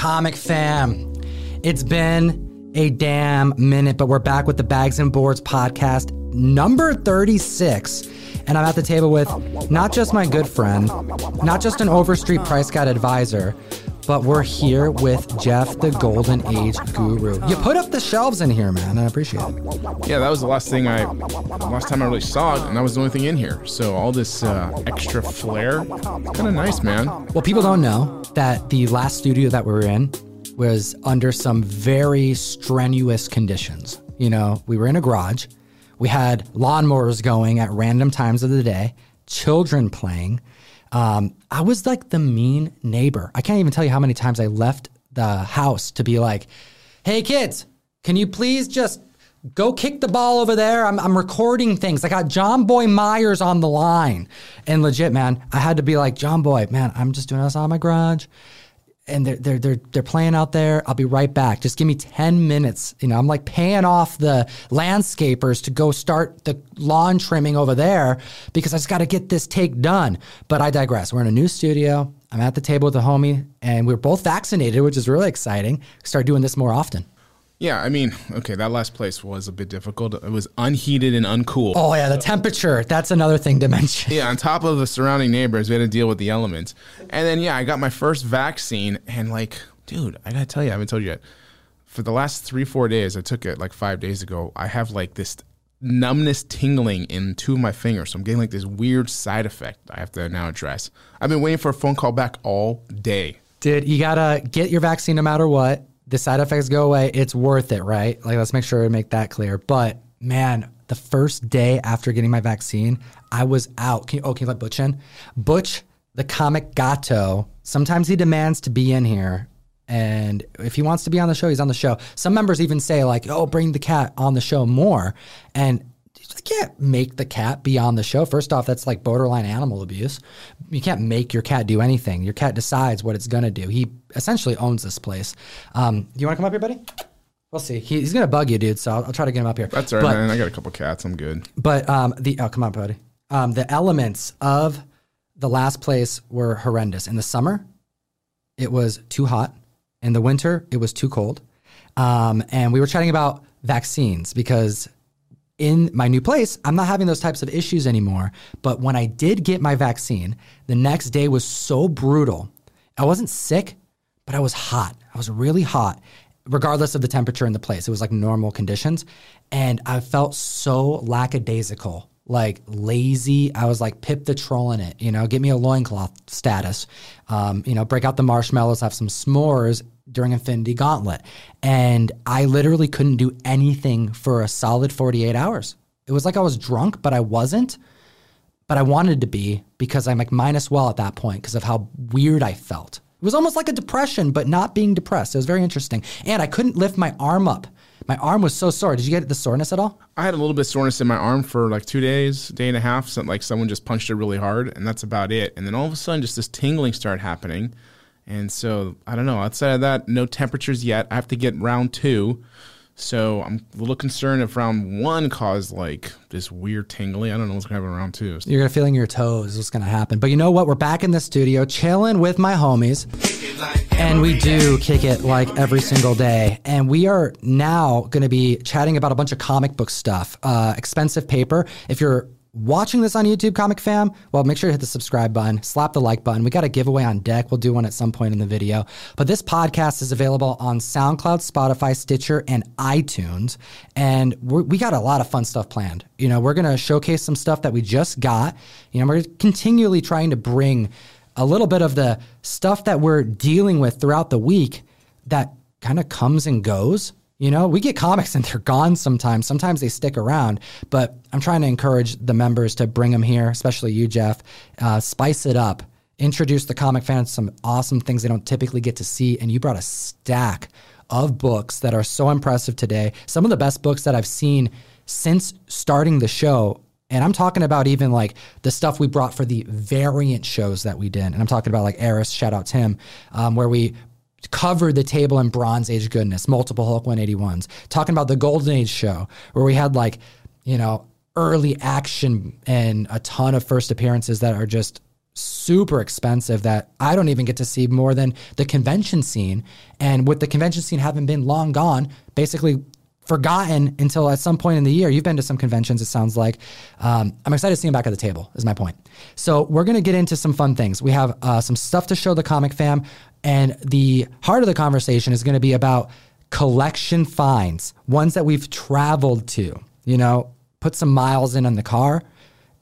Comic fam, it's been a damn minute, but we're back with the Bags and Boards podcast, number 36. And I'm at the table with not just my good friend, not just an Overstreet price guide advisor, but we're here with Jeff, the Golden Age Guru. You put up the shelves in here, man. I appreciate it. Yeah, that was the last thing I, last time I really saw it, and that was the only thing in here. So all this uh, extra flair, kind of nice, man. Well, people don't know that the last studio that we were in was under some very strenuous conditions. You know, we were in a garage, we had lawnmowers going at random times of the day, children playing. Um, I was like the mean neighbor. I can't even tell you how many times I left the house to be like, hey, kids, can you please just go kick the ball over there? I'm, I'm recording things. I got John Boy Myers on the line. And legit, man, I had to be like, John Boy, man, I'm just doing this on my garage and they're, they're they're they're playing out there. I'll be right back. Just give me ten minutes. You know, I'm like paying off the landscapers to go start the lawn trimming over there because I just got to get this take done. But I digress. We're in a new studio. I'm at the table with a homie, and we're both vaccinated, which is really exciting. Start doing this more often. Yeah, I mean, okay, that last place was a bit difficult. It was unheated and uncool. Oh yeah, the uh, temperature. That's another thing to mention. Yeah, on top of the surrounding neighbors, we had to deal with the elements. And then yeah, I got my first vaccine, and like, dude, I gotta tell you, I haven't told you yet. For the last three, four days, I took it like five days ago. I have like this numbness tingling in two of my fingers. So I'm getting like this weird side effect I have to now address. I've been waiting for a phone call back all day. Dude, you gotta get your vaccine no matter what the side effects go away, it's worth it, right? Like, let's make sure we make that clear. But man, the first day after getting my vaccine, I was out. Can you, oh, can you let Butch in? Butch, the comic gato, sometimes he demands to be in here. And if he wants to be on the show, he's on the show. Some members even say, like, oh, bring the cat on the show more. And can't make the cat be on the show. First off, that's like borderline animal abuse. You can't make your cat do anything. Your cat decides what it's going to do. He essentially owns this place. Um, you want to come up here, buddy? We'll see. He, he's going to bug you, dude. So I'll, I'll, try to get him up here. That's all right, but, man. I got a couple cats. I'm good. But um, the oh, come on, buddy. Um, the elements of the last place were horrendous. In the summer, it was too hot. In the winter, it was too cold. Um, and we were chatting about vaccines because in my new place, I'm not having those types of issues anymore. But when I did get my vaccine, the next day was so brutal. I wasn't sick, but I was hot. I was really hot, regardless of the temperature in the place. It was like normal conditions. And I felt so lackadaisical, like lazy. I was like, pip the troll in it, you know, get me a loincloth status, um, you know, break out the marshmallows, have some s'mores, during Infinity Gauntlet. And I literally couldn't do anything for a solid 48 hours. It was like I was drunk, but I wasn't. But I wanted to be because I'm like minus well at that point because of how weird I felt. It was almost like a depression, but not being depressed. It was very interesting. And I couldn't lift my arm up. My arm was so sore. Did you get the soreness at all? I had a little bit of soreness in my arm for like two days, day and a half. So like someone just punched it really hard, and that's about it. And then all of a sudden, just this tingling started happening. And so I don't know. Outside of that, no temperatures yet. I have to get round two. So I'm a little concerned if round one caused like this weird tingling. I don't know what's gonna happen round two. You're gonna feeling your toes. What's gonna happen? But you know what? We're back in the studio, chilling with my homies, and we do kick it like every single day. And we are now gonna be chatting about a bunch of comic book stuff, uh, expensive paper. If you're watching this on YouTube, Comic Fam, well, make sure to hit the subscribe button, slap the like button. We got a giveaway on deck. We'll do one at some point in the video. But this podcast is available on SoundCloud, Spotify, Stitcher, and iTunes. And we got a lot of fun stuff planned. You know, we're going to showcase some stuff that we just got. You know, we're continually trying to bring a little bit of the stuff that we're dealing with throughout the week that kind of comes and goes you know, we get comics and they're gone sometimes. Sometimes they stick around, but I'm trying to encourage the members to bring them here, especially you, Jeff. Uh, spice it up. Introduce the comic fans some awesome things they don't typically get to see. And you brought a stack of books that are so impressive today. Some of the best books that I've seen since starting the show. And I'm talking about even like the stuff we brought for the variant shows that we did. And I'm talking about like Eris, shout out to him, um, where we covered the table in Bronze Age goodness, multiple Hulk 181s. Talking about the Golden Age show, where we had like, you know, early action and a ton of first appearances that are just super expensive that I don't even get to see more than the convention scene. And with the convention scene having been long gone, basically forgotten until at some point in the year. You've been to some conventions, it sounds like. Um, I'm excited to see him back at the table, is my point. So we're going to get into some fun things. We have uh, some stuff to show the comic fam, and the heart of the conversation is going to be about collection finds, ones that we've traveled to, you know, put some miles in on the car,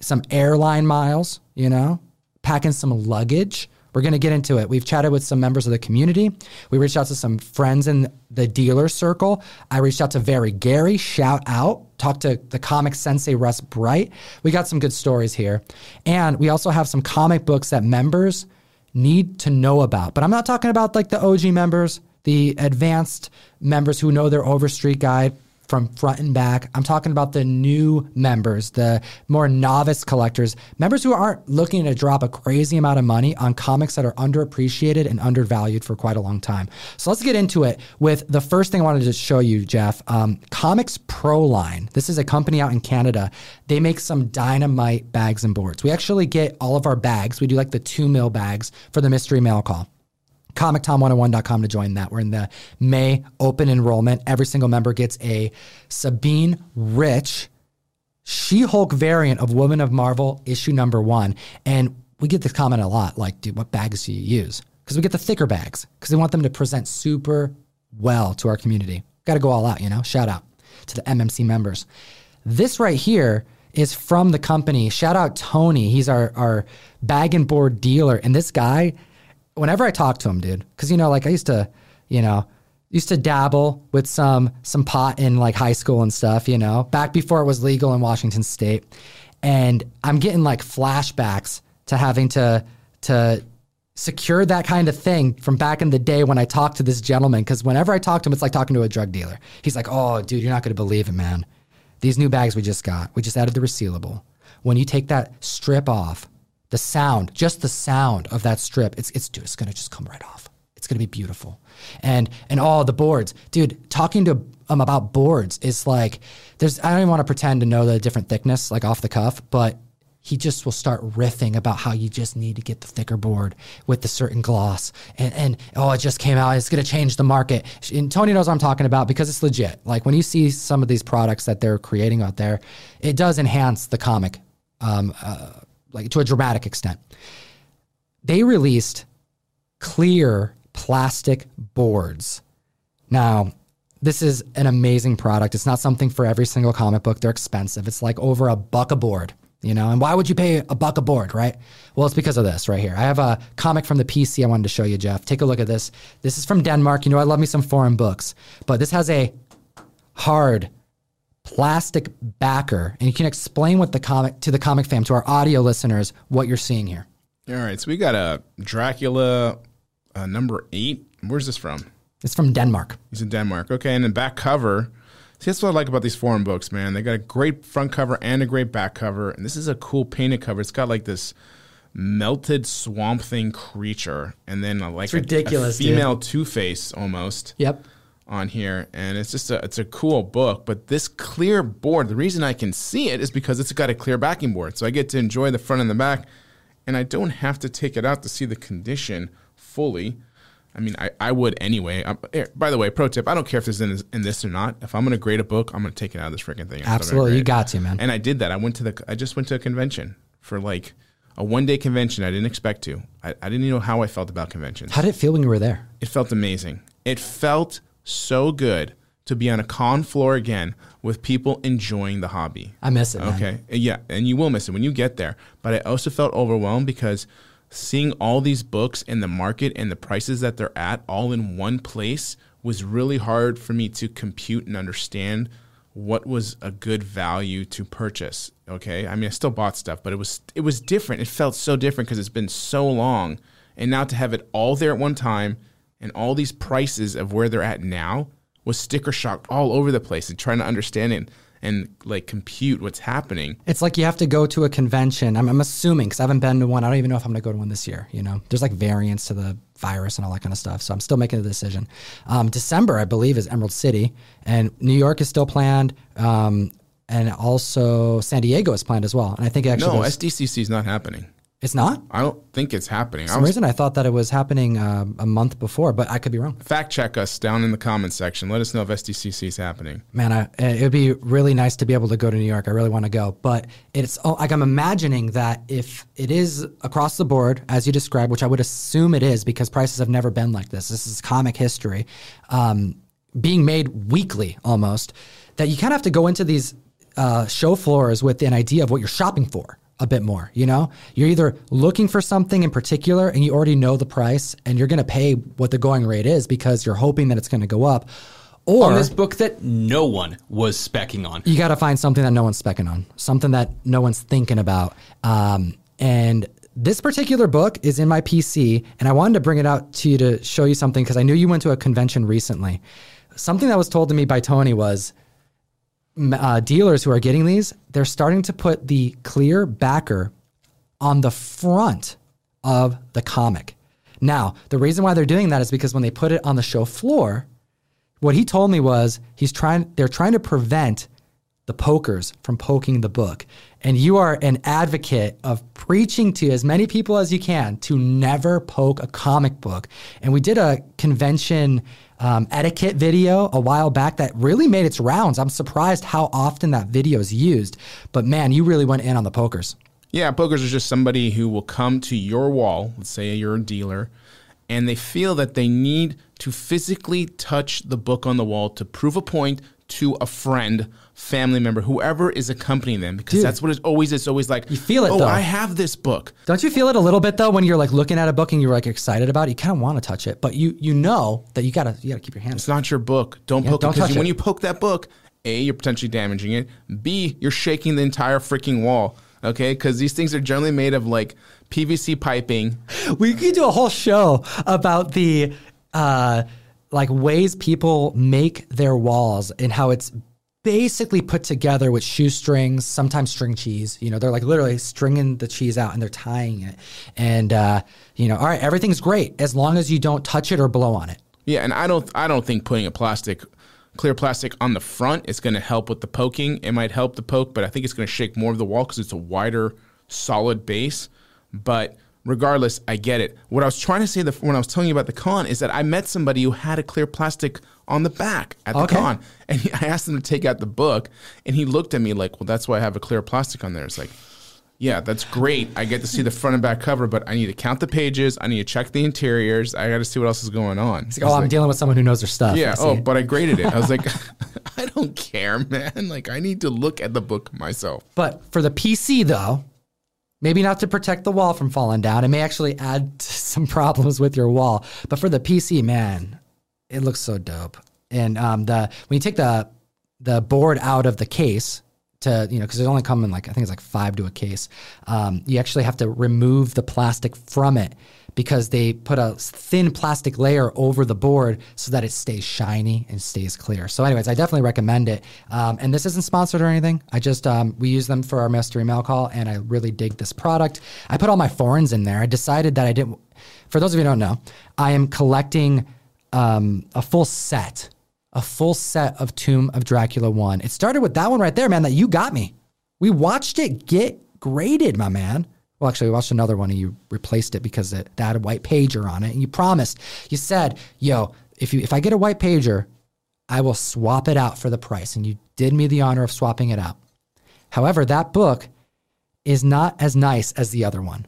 some airline miles, you know, packing some luggage we're going to get into it. We've chatted with some members of the community. We reached out to some friends in the dealer circle. I reached out to Very Gary, shout out. Talked to the comic sensei Russ Bright. We got some good stories here. And we also have some comic books that members need to know about. But I'm not talking about like the OG members, the advanced members who know their Overstreet guide from front and back. I'm talking about the new members, the more novice collectors, members who aren't looking to drop a crazy amount of money on comics that are underappreciated and undervalued for quite a long time. So let's get into it with the first thing I wanted to show you, Jeff. Um, Comics Pro Line. This is a company out in Canada. They make some dynamite bags and boards. We actually get all of our bags. We do like the two mil bags for the mystery mail call comictom101.com to join that. We're in the May open enrollment. Every single member gets a Sabine Rich She Hulk variant of Woman of Marvel issue number one. And we get this comment a lot like, dude, what bags do you use? Because we get the thicker bags because we want them to present super well to our community. Got to go all out, you know? Shout out to the MMC members. This right here is from the company. Shout out Tony. He's our, our bag and board dealer. And this guy, whenever I talk to him, dude, because you know, like I used to, you know, used to dabble with some some pot in like high school and stuff, you know, back before it was legal in Washington State, and I'm getting like flashbacks to having to to secure that kind of thing from back in the day when I talked to this gentleman. Because whenever I talk to him, it's like talking to a drug dealer. He's like, "Oh, dude, you're not going to believe it, man. These new bags we just got, we just added the resealable. When you take that strip off." The sound, just the sound of that strip, it's it's dude, it's gonna just come right off. It's gonna be beautiful, and and all the boards, dude. Talking to um about boards is like there's I don't even want to pretend to know the different thickness like off the cuff, but he just will start riffing about how you just need to get the thicker board with the certain gloss and, and oh it just came out it's going to change the market and tony knows what i'm talking about because it's legit like when you see some of these products that they're creating out there it does enhance the comic um, uh, like to a dramatic extent. They released clear plastic boards. Now, this is an amazing product. It's not something for every single comic book. They're expensive. It's like over a buck a board, you know? And why would you pay a buck a board, right? Well, it's because of this right here. I have a comic from the PC I wanted to show you, Jeff. Take a look at this. This is from Denmark. You know, I love me some foreign books, but this has a hard plastic backer, and you can explain what the comic to the comic fam, to our audio listeners, what you're seeing here. All right, so we got a Dracula uh, number eight. Where's this from? It's from Denmark. He's in Denmark. Okay, and then back cover. See, that's what I like about these foreign books, man. They got a great front cover and a great back cover, and this is a cool painted cover. It's got like this melted swamp thing creature, and then a, like it's ridiculous, a, a female Two Face almost. Yep on here and it's just a it's a cool book but this clear board the reason i can see it is because it's got a clear backing board. So i get to enjoy the front and the back and i don't have to take it out to see the condition fully. I mean i, I would anyway. Um, here, by the way pro tip i don't care if this is in this, in this or not. If i'm going to grade a book i'm going to take it out of this freaking thing. Absolutely you got to man. And i did that. I went to the i just went to a convention for like a one day convention i didn't expect to. I, I didn't even know how i felt about conventions. How did it feel when you were there? It felt amazing. It felt so good to be on a con floor again with people enjoying the hobby. I miss it. Man. Okay. Yeah. And you will miss it when you get there. But I also felt overwhelmed because seeing all these books in the market and the prices that they're at all in one place was really hard for me to compute and understand what was a good value to purchase. Okay. I mean, I still bought stuff, but it was, it was different. It felt so different because it's been so long. And now to have it all there at one time and all these prices of where they're at now was sticker shock all over the place and trying to understand it and like compute what's happening. It's like you have to go to a convention. I'm, I'm assuming because I haven't been to one. I don't even know if I'm going to go to one this year. You know, there's like variants to the virus and all that kind of stuff. So I'm still making the decision. Um, December, I believe, is Emerald City, and New York is still planned. Um, and also San Diego is planned as well. And I think actually no SDCC is not happening. It's not. I don't think it's happening. For some reason, I thought that it was happening um, a month before, but I could be wrong. Fact check us down in the comments section. Let us know if SDCC is happening. Man, I, it would be really nice to be able to go to New York. I really want to go, but it's like I'm imagining that if it is across the board as you described, which I would assume it is because prices have never been like this. This is comic history, um, being made weekly almost. That you kind of have to go into these uh, show floors with an idea of what you're shopping for a bit more. You know, you're either looking for something in particular and you already know the price and you're going to pay what the going rate is because you're hoping that it's going to go up. Or on this book that no one was specking on. You got to find something that no one's specking on, something that no one's thinking about. Um, and this particular book is in my PC, and I wanted to bring it out to you to show you something because I knew you went to a convention recently. Something that was told to me by Tony was uh, dealers who are getting these, they're starting to put the clear backer on the front of the comic. Now, the reason why they're doing that is because when they put it on the show floor, what he told me was he's trying they're trying to prevent the pokers from poking the book. And you are an advocate of preaching to as many people as you can to never poke a comic book. And we did a convention um, etiquette video a while back that really made its rounds. I'm surprised how often that video is used. But man, you really went in on the pokers. Yeah, pokers are just somebody who will come to your wall, let's say you're a dealer, and they feel that they need to physically touch the book on the wall to prove a point to a friend, family member, whoever is accompanying them, because Dude, that's what it's always. It's always like you feel it. Oh, though. I have this book. Don't you feel it a little bit though when you're like looking at a book and you're like excited about it? You kind of want to touch it, but you you know that you gotta you gotta keep your hands. It's not your book. Don't yeah, poke don't it because when you poke that book, a you're potentially damaging it. B you're shaking the entire freaking wall. Okay, because these things are generally made of like PVC piping. We could do a whole show about the. Uh, like ways people make their walls and how it's basically put together with shoestrings, sometimes string cheese. You know, they're like literally stringing the cheese out and they're tying it. And uh, you know, all right, everything's great as long as you don't touch it or blow on it. Yeah, and I don't I don't think putting a plastic clear plastic on the front is going to help with the poking. It might help the poke, but I think it's going to shake more of the wall because it's a wider, solid base. But regardless, I get it. What I was trying to say the, when I was telling you about the con is that I met somebody who had a clear plastic on the back at the okay. con, and he, I asked him to take out the book, and he looked at me like, "Well, that's why I have a clear plastic on there." It's like, yeah, that's great. I get to see the front and back cover, but I need to count the pages. I need to check the interiors. I got to see what else is going on. Like, oh, I'm like, dealing with someone who knows their stuff. Yeah. Oh, but I graded it. I was like, I don't care, man. Like, I need to look at the book myself. But for the PC though, Maybe not to protect the wall from falling down. It may actually add some problems with your wall. But for the PC, man, it looks so dope. And um, the when you take the the board out of the case to you know because it's only coming like I think it's like five to a case, um, you actually have to remove the plastic from it because they put a thin plastic layer over the board so that it stays shiny and stays clear. So, anyways, I definitely recommend it. Um, and this isn't sponsored or anything. I just um, we use them for our mystery mail call, and I really dig this product. I put all my foreigns in there. I decided that I didn't. For those of you who don't know, I am collecting um, a full set, a full set of Tomb of Dracula one. It started with that one right there, man. That you got me. We watched it get graded, my man. Well, actually, we watched another one and you replaced it because it, had a white pager on it. And you promised, you said, yo, if, you, if I get a white pager, I will swap it out for the price. And you did me the honor of swapping it out. However, that book is not as nice as the other one.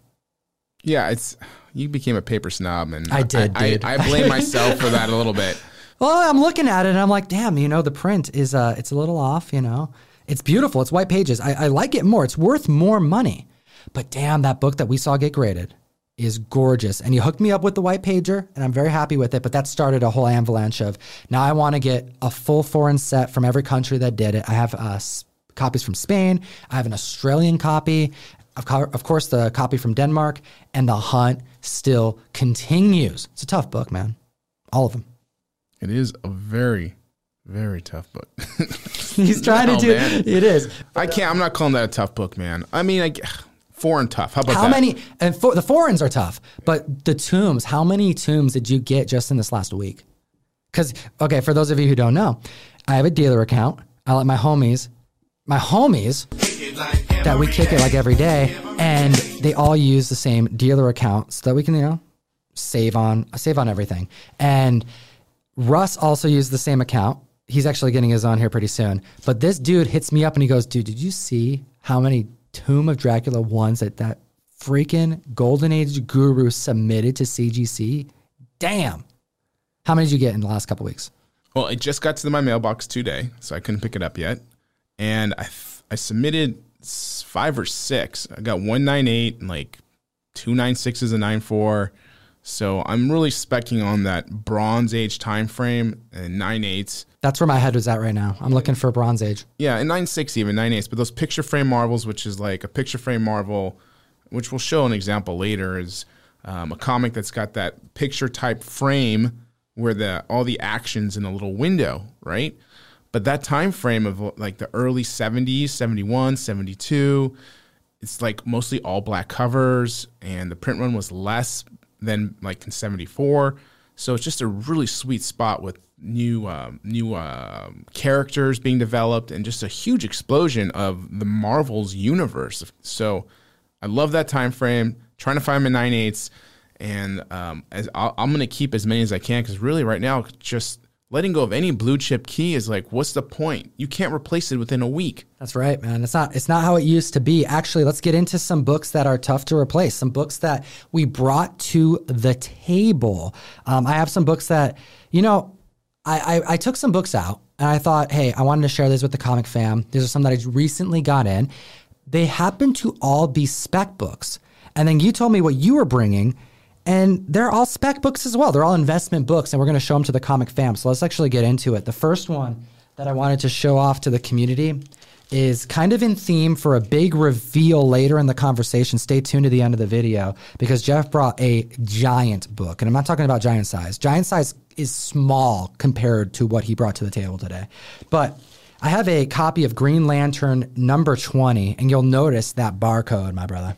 Yeah, it's you became a paper snob, and I did. I, I, I blame myself for that a little bit. Well, I'm looking at it and I'm like, damn, you know, the print is uh, it's a little off. You know, it's beautiful. It's white pages. I, I like it more. It's worth more money. But damn, that book that we saw get graded is gorgeous. And you hooked me up with the white pager, and I'm very happy with it. But that started a whole avalanche of now I want to get a full foreign set from every country that did it. I have uh, copies from Spain, I have an Australian copy, of, co- of course, the copy from Denmark, and the hunt still continues. It's a tough book, man. All of them. It is a very, very tough book. He's trying no, to oh, do man. it is. I can't. I'm not calling that a tough book, man. I mean, I foreign tough. How about how that? many? And for, the foreigns are tough, but the tombs. How many tombs did you get just in this last week? Because okay, for those of you who don't know, I have a dealer account. I let my homies, my homies, that we kick it like every day, and they all use the same dealer account so that we can, you know, save on save on everything. And Russ also used the same account. He's actually getting his on here pretty soon. But this dude hits me up and he goes, "Dude, did you see how many Tomb of Dracula ones that that freaking Golden Age guru submitted to CGC? Damn! How many did you get in the last couple weeks?" Well, it just got to my mailbox today, so I couldn't pick it up yet. And I, I submitted five or six. I got 198 and like two nine sixes and nine four. So I'm really specking on that Bronze Age time frame and nine eights. That's where my head was at right now. I'm looking for Bronze Age. Yeah, and nine six even nine eights. But those picture frame marvels, which is like a picture frame marvel, which we'll show an example later, is um, a comic that's got that picture type frame where the all the actions in a little window, right? But that time frame of like the early 70s, 71, 72, it's like mostly all black covers and the print run was less than like in 74. So it's just a really sweet spot with new um, new uh, characters being developed and just a huge explosion of the Marvel's universe. So I love that time frame. Trying to find my nine eights and um, as i am going to keep as many as I can because really right now just letting go of any blue chip key is like what's the point? You can't replace it within a week. That's right man. It's not it's not how it used to be. Actually let's get into some books that are tough to replace some books that we brought to the table. Um, i have some books that you know I, I, I took some books out and i thought hey i wanted to share these with the comic fam. These are some that i recently got in. They happen to all be spec books. And then you told me what you were bringing and they're all spec books as well. They're all investment books, and we're going to show them to the comic fam. So let's actually get into it. The first one that I wanted to show off to the community is kind of in theme for a big reveal later in the conversation. Stay tuned to the end of the video because Jeff brought a giant book. And I'm not talking about giant size. Giant size is small compared to what he brought to the table today. But I have a copy of Green Lantern number 20, and you'll notice that barcode, my brother.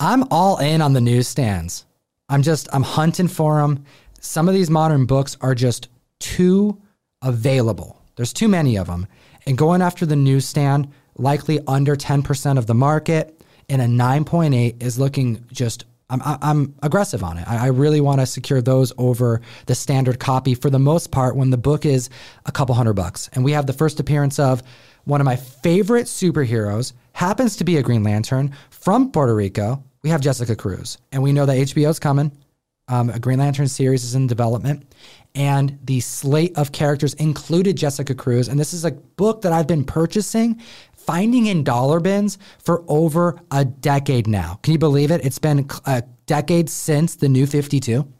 I'm all in on the newsstands. I'm just I'm hunting for them. Some of these modern books are just too available. There's too many of them. And going after the newsstand, likely under 10% of the market, and a 9.8 is looking just I'm, I'm aggressive on it. I, really want to secure those over the standard copy for the most part when the book is a couple hundred bucks. And we have the first appearance of one of my favorite superheroes, happens to be a Green Lantern from Puerto Rico, we have Jessica Cruz, and we know that HBO's coming. Um, a Green Lantern series is in development, and the slate of characters included Jessica Cruz. And this is a book that I've been purchasing, finding in dollar bins for over a decade now. Can you believe it? It's been a decade since the New Fifty Two.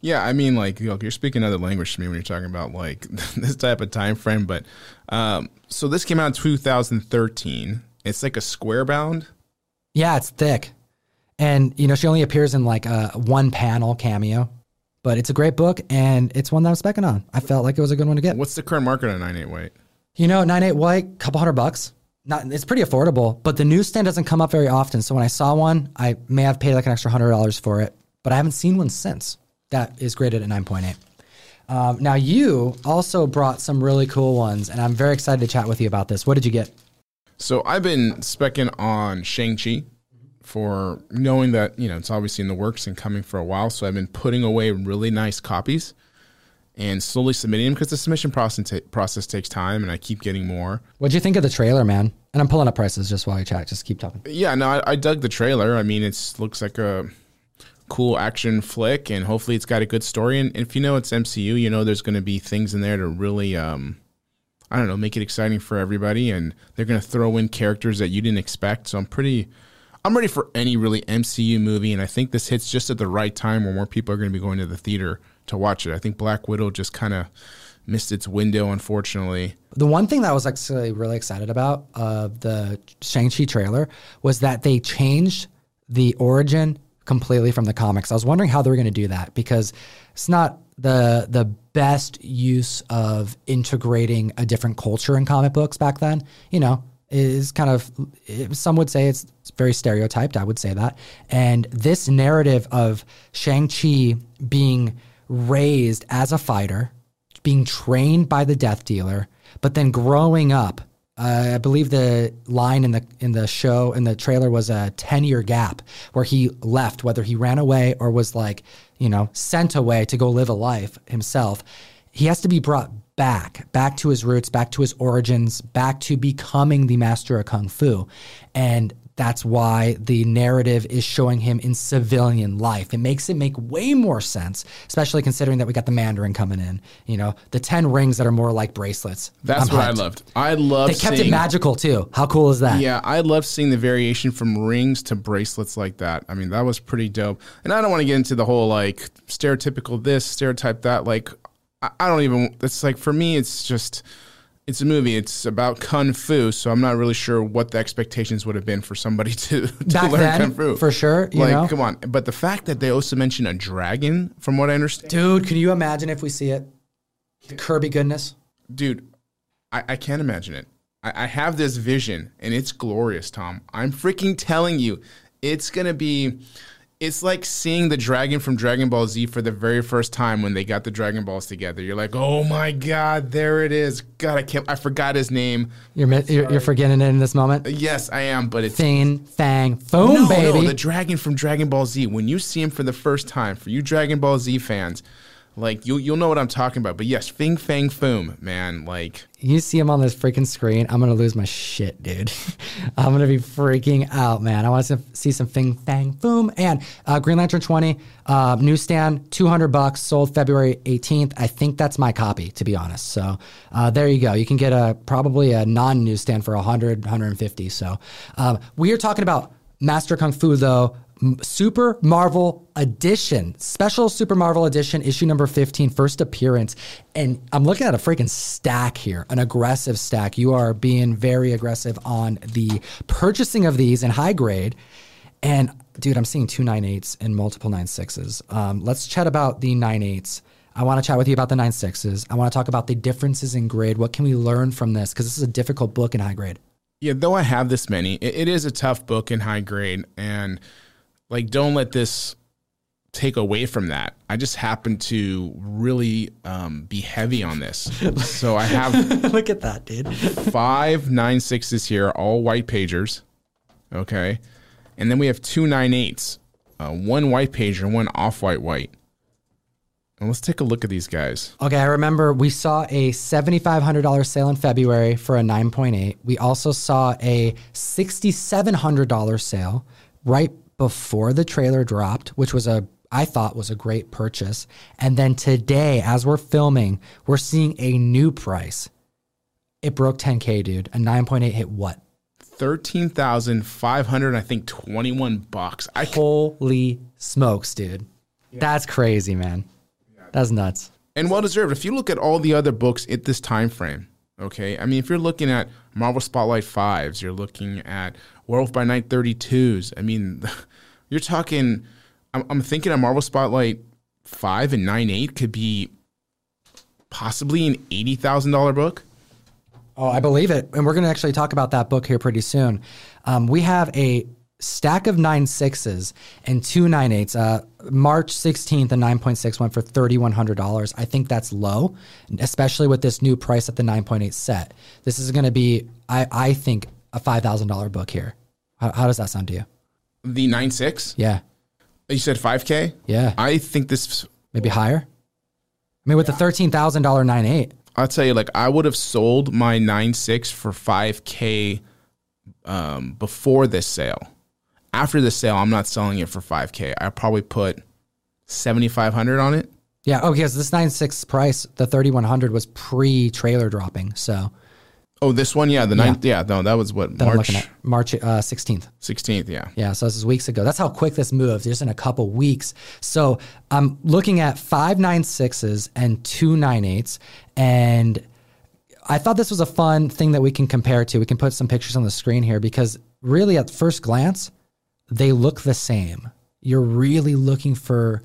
Yeah, I mean, like you're speaking another language to me when you're talking about like this type of time frame. But um, so this came out in 2013. It's like a square bound. Yeah, it's thick. And you know, she only appears in like a one panel cameo, but it's a great book and it's one that I'm specking on. I felt like it was a good one to get. What's the current market on nine eight white? You know, nine eight white, couple hundred bucks. Not, it's pretty affordable, but the newsstand doesn't come up very often. So when I saw one, I may have paid like an extra hundred dollars for it, but I haven't seen one since. That is graded at nine point eight. Um, now you also brought some really cool ones, and I'm very excited to chat with you about this. What did you get? So I've been specking on Shang Chi for knowing that you know it's obviously in the works and coming for a while. So I've been putting away really nice copies and slowly submitting them because the submission process ta- process takes time, and I keep getting more. What'd you think of the trailer, man? And I'm pulling up prices just while you chat. Just keep talking. Yeah, no, I, I dug the trailer. I mean, it looks like a cool action flick, and hopefully it's got a good story. And if you know it's MCU, you know there's going to be things in there to really. Um, I don't know, make it exciting for everybody, and they're going to throw in characters that you didn't expect. So I'm pretty, I'm ready for any really MCU movie, and I think this hits just at the right time where more people are going to be going to the theater to watch it. I think Black Widow just kind of missed its window, unfortunately. The one thing that I was actually really excited about of uh, the Shang-Chi trailer was that they changed the origin completely from the comics. I was wondering how they were going to do that because it's not the the best use of integrating a different culture in comic books back then. You know, is kind of some would say it's, very stereotyped. I would say that, and this narrative of Shang Chi being raised as a fighter, being trained by the Death Dealer, but then growing up Uh, I believe the line in the in the show in the trailer was a ten year gap where he left, whether he ran away or was like you know sent away to go live a life himself. He has to be brought back, back to his roots, back to his origins, back to becoming the master of kung fu, and that's why the narrative is showing him in civilian life. It makes it make way more sense, especially considering that we got the Mandarin coming in. You know, the ten rings that are more like bracelets. That's I'm what I loved. I loved. They kept seeing, it magical too. How cool is that? Yeah, I loved seeing the variation from rings to bracelets like that. I mean, that was pretty dope. And I don't want to get into the whole like stereotypical this, stereotype that. Like, I, don't even. It's like for me, it's just. It's a movie. It's about kung fu, so I'm not really sure what the expectations would have been for somebody to, to Back learn then, kung fu. for sure, you like, know? come on. But the fact that they also mention a dragon, from what I understand, Dude, can you imagine if we see it? The Kirby goodness. dude, I, I can't imagine it. I, I have this vision and it's glorious, Tom. I'm freaking telling you, it's gonna be. It's like seeing the dragon from Dragon Ball Z for the very first time when they got the Dragon Balls together. You're like, oh my god, there it is. God, I can't. I forgot his name. You're, you're, you're forgetting it in this moment. Uh, yes, I am, but it's Fin, fang, foom, no, baby. no, the dragon from Dragon Ball Z. When you see him for the first time, for you Dragon Ball Z fans, like you you'll know what I'm talking about. But yes, Fing Fang Foom, man, like you see him on this freaking screen, I'm gonna lose my shit, dude. I'm gonna be freaking out, man. I want to see some Fing Fang Foom and uh, Green Lantern 20 uh, newsstand, 200 bucks, sold February 18th. I think that's my copy, to be honest. So uh, there you go. You can get a probably a non newsstand for 100, 150. So um, we are talking about Master Kung Fu though. Super Marvel Edition, special Super Marvel Edition, issue number 15, first appearance. And I'm looking at a freaking stack here, an aggressive stack. You are being very aggressive on the purchasing of these in high grade. And dude, I'm seeing two nine eights and multiple nine sixes. Um, let's chat about the nine eights. I want to chat with you about the nine sixes. I want to talk about the differences in grade. What can we learn from this? Because this is a difficult book in high grade. yeah. Though I have this many, it, it is a tough book in high grade, and like don't let this take away from that. I just happen to really um, be heavy on this, so I have Look at that, dude. five nine sixes here, all white pagers. Okay. And then we have two nine eights, uh, one white pager and one off white white. And let's take a look at these guys. Okay, I remember we saw a $7,500 sale in February for a 9.8. We also saw a $6,700 sale right before the trailer dropped, which was a I thought was a great purchase. And then today, as we're filming, we're seeing a new price. It broke 10K, dude. A 9.8 hit what? Thirteen thousand five hundred, I think twenty one bucks. I c- Holy smokes, dude. That's crazy, man. That's nuts. and well deserved. If you look at all the other books at this time frame, okay, I mean, if you're looking at Marvel Spotlight fives, you're looking at Werewolf by Night thirty twos. I mean, you're talking. I'm, I'm thinking a Marvel Spotlight five and nine eight could be possibly an eighty thousand dollar book. Oh, I believe it. And we're going to actually talk about that book here pretty soon. Um, we have a stack of nine sixes and two nine eights. Uh, March 16th, a 9.6 went for $3,100. I think that's low, especially with this new price at the 9.8 set. This is going to be, I, I think, a $5,000 book here. How, how does that sound to you? The nine six. Yeah. You said five k. Yeah. I think this. Maybe higher? I mean, with the $13,000 9.8. I'll tell you, like I would have sold my nine six for five k um, before this sale. After the sale, I'm not selling it for five k. I probably put seventy five hundred on it. Yeah. Oh, So this nine six price, the 3,100 was pre trailer dropping. So Oh, this one, yeah, the ninth, yeah, no, that was what that March. March uh, 16th. sixteenth, yeah. Yeah, so this is weeks ago. That's how quick this moved, just in a couple weeks. So I'm looking at five nine sixes and two nine eights, and I thought this was a fun thing that we can compare to. We can put some pictures on the screen here because really, at first glance, they look the same. You're really looking for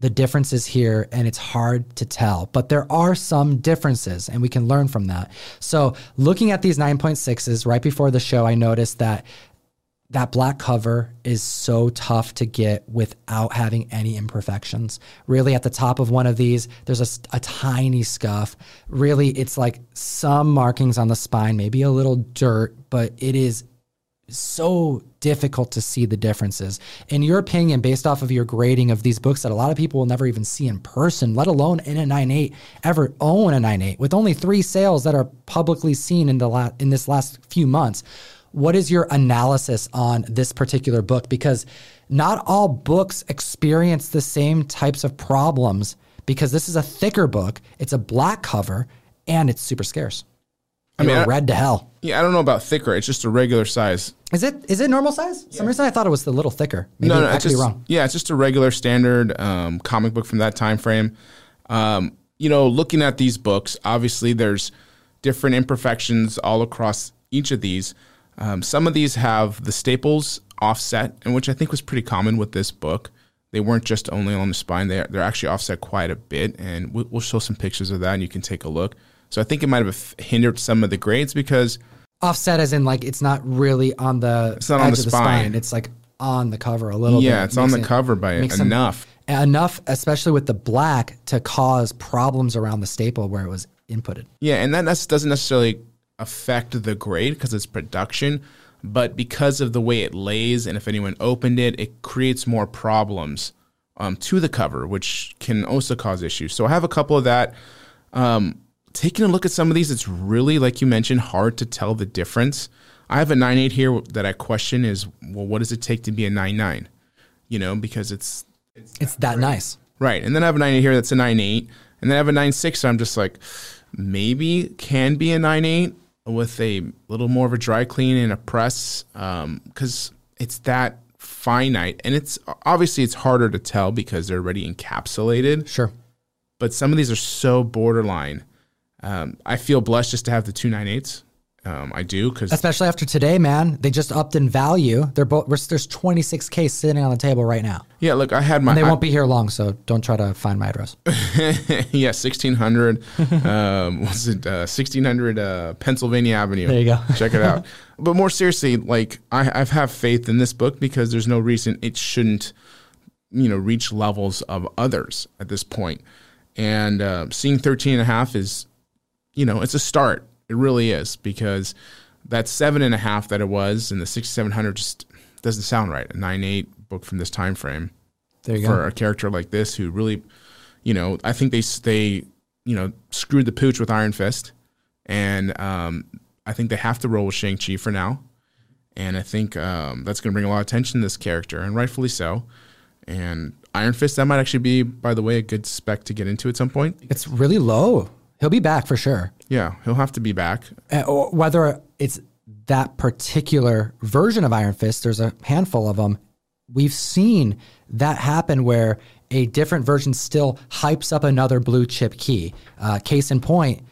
the differences here, and it's hard to tell. But there are some differences, and we can learn from that. So, looking at these 9.6s right before the show, I noticed that that black cover is so tough to get without having any imperfections. Really, at the top of one of these, there's a tiny scuff. Really, it's like some markings on the spine, maybe a little dirt, but it is so difficult to see the differences. In your opinion, based off of your grading of these books that a lot of people will never even see in person, let alone in a 9.8, ever own a 9.8, with only three sales that are publicly seen in the la- in this last few months, what is your analysis on this particular book? Because not all books experience the same types of problems because this is a thicker book, it's a black cover, and it's super scarce. I mean, mean, I- read to hell. Yeah, I don't know about thicker. It's just a regular size. Is it is it normal size? Some reason I thought it was a little thicker. Maybe no, no, I it's could be just, wrong. Yeah, it's just a regular standard um, comic book from that time frame. Um, you know, looking at these books, obviously there's different imperfections all across each of these. Um, some of these have the staples offset, and which I think was pretty common with this book. They weren't just only on the spine; they they're actually offset quite a bit, and we'll, we'll show some pictures of that, and you can take a look. So I think it might have hindered some of the grades because Offset as in like it's not really on the It's not edge on the of the spine. spine. It's like on the cover a little bit. yeah, it's on the it- cover by enough. enough, especially with the black, to cause problems around the staple where it was inputted. Yeah, and that doesn't necessarily affect the grade because it's production, but because of the way it lays, and if anyone opened it, it creates more problems um, to the cover, which can also cause issues. So I have a couple of that. Um, taking a look at some of these, it's really, like you mentioned, hard to tell the difference. I have a 9.8 here that I question is, well, what does it take to be a 9.9? You know, because it's It's that nice. Right. And then I have a 9.8 here that's a 9.8. And then I have a 9.6. So I'm just like, maybe can be a 9.8 with a little more of a dry clean and a press um, because it's that finite. And it's obviously it's harder to tell because they're already encapsulated. Sure. But some of these are so borderline. Um, I feel blessed just to have the two 9.8s. Um, I do because Especially after today, man. They just upped in value. They're both there's 26k sitting on the table right now. yeah, look, I had my They I- won't be here long, so don't try to find my address. yeah, sixteen hundred. um, was it uh, sixteen hundred uh, Pennsylvania Avenue? There you go. Check it out. But more seriously, like I, I have faith in this book because there's no reason it shouldn't, you know, reach levels of others at this point. And uh, seeing 13 and a half is, you know, it's a start. It really is because that seven and a half that it was and the 6700 just doesn't sound right. A nine eight book from this time frame There you for go. a character like this who really, you know, I think they they you know screwed the pooch with Iron Fist, and um, I think they have to roll with Shang Chi for now, and I think um, that's going to bring a lot of attention to this character, and rightfully so. And Iron Fist that might actually be, by the way, a good spec to get into at some point. It's really low. He'll be back for sure. Yeah, he'll have to be back. Uh, or whether it's that particular version of Iron Fist, there's a handful of them. We've seen that happen where a different version still hypes up another blue chip key. Uh, case in point,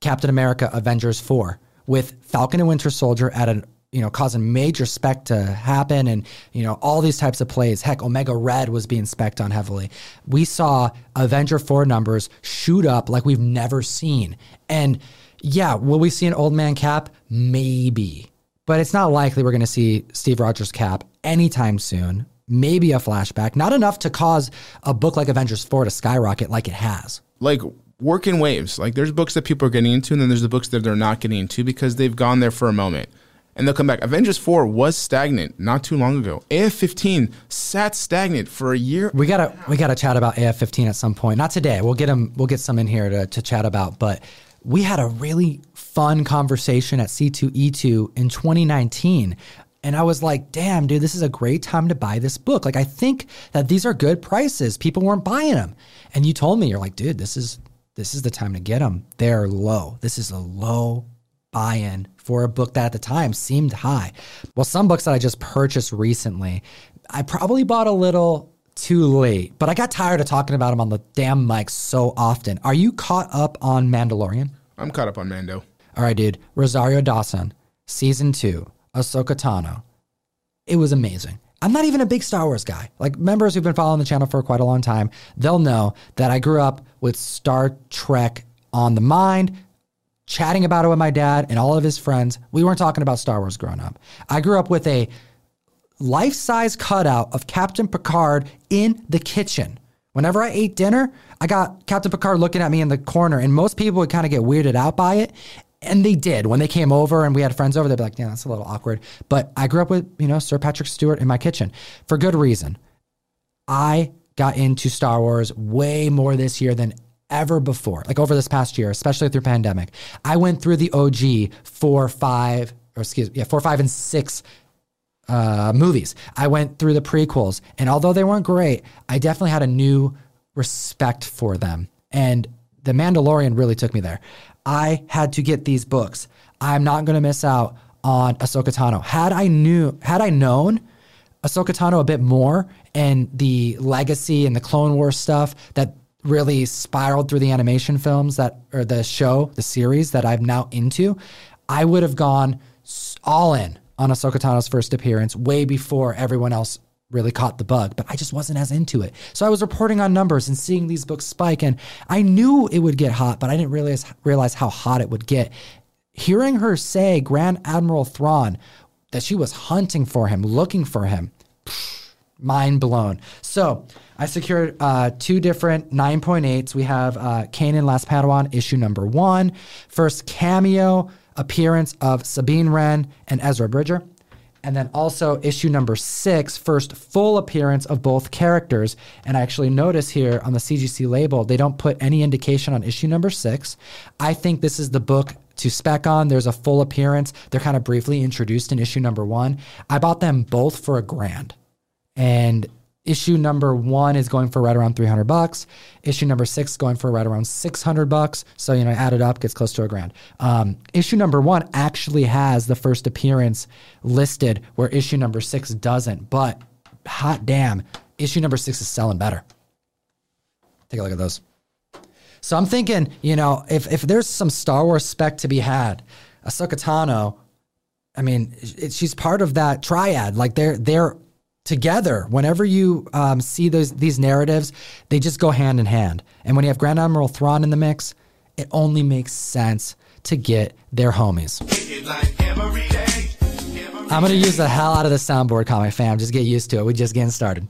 Captain America Avengers 4 with Falcon and Winter Soldier at an you know causing major spec to happen and you know all these types of plays. Heck omega red was being specced on heavily. We saw avenger 4 numbers shoot up like we've never seen. And yeah will we see an old man cap? Maybe. But it's not likely we're going to see steve rogers cap anytime soon. Maybe a flashback. Not enough to cause a book like avengers 4 to skyrocket like it has. Like work in waves. Like there's books that people are getting into, and then there's the books that they're not getting into because they've gone there for a moment. And they'll come back. Avengers 4 was stagnant not too long ago. AF15 sat stagnant for a year. We gotta we gotta chat about AF15 at some point. Not today. We'll get them We'll get some in here to, to chat about. But we had a really fun conversation at C2E2 in 2019. And I was like, damn, dude, this is a great time to buy this book. Like, I think that these are good prices. People weren't buying them. And you told me, you're like, dude, this is this is the time to get them. They're low. This is a low buy-in for a book that at the time seemed high. Well, some books that I just purchased recently, I probably bought a little too late, but I got tired of talking about them on the damn mic so often. Are you caught up on Mandalorian? I'm caught up on Mando. All right, dude. Rosario Dawson, season two, Ahsoka Tano. It was amazing. I'm not even a big Star Wars guy. Like members who've been following the channel for quite a long time, they'll know that I grew up with Star Trek on the mind, chatting about it with my dad and all of his friends. We weren't talking about Star Wars growing up. I grew up with a life size cutout of Captain Picard in the kitchen. Whenever I ate dinner, I got Captain Picard looking at me in the corner, and most people would kind of get weirded out by it. And they did when they came over and we had friends over. They'd be like, "Yeah, that's a little awkward." But I grew up with you know Sir Patrick Stewart in my kitchen for good reason. I got into Star Wars way more this year than ever before, like over this past year, especially through pandemic. I went through the OG four, five, or excuse me, yeah, four, five, and six uh, movies. I went through the prequels, and although they weren't great, I definitely had a new respect for them. And The Mandalorian really took me there. I had to get these books. I'm not going to miss out on Ahsoka Tano. Had I knew, had I known Ahsoka Tano a bit more and the legacy and the Clone Wars stuff that really spiraled through the animation films that or the show, the series that I'm now into, I would have gone all in on Ahsoka Tano's first appearance way before everyone else really caught the bug, but I just wasn't as into it. So I was reporting on numbers and seeing these books spike, and I knew it would get hot, but I didn't realize realize how hot it would get. Hearing her say Grand Admiral Thrawn that she was hunting for him, looking for him, mind blown. So I secured uh, two different 9.8s. We have uh, Kanan Last Padawan issue number one, first cameo appearance of Sabine Wren and Ezra Bridger. And then also issue number six, first full appearance of both characters. And I actually notice here on the CGC label, they don't put any indication on issue number six. I think this is the book to spec on. There's a full appearance. They're kind of briefly introduced in issue number one. I bought them both for a grand. And issue number one is going for right around 300 bucks. Issue number six going for right around 600 bucks. So, you know, add it up, gets close to a grand. Um, issue number one actually has the first appearance listed where issue number six doesn't. But hot damn, issue number six is selling better. Take a look at those. So I'm thinking, you know, if, if there's some Star Wars spec to be had, Ahsoka Tano, I mean, it, she's part of that triad. Like they're they're together. Whenever you um, see those these narratives, they just go hand in hand. And when you have Grand Admiral Thrawn in the mix, it only makes sense to get their homies. I'm gonna use the hell out of the soundboard, comic fam. Just get used to it. We're just getting started.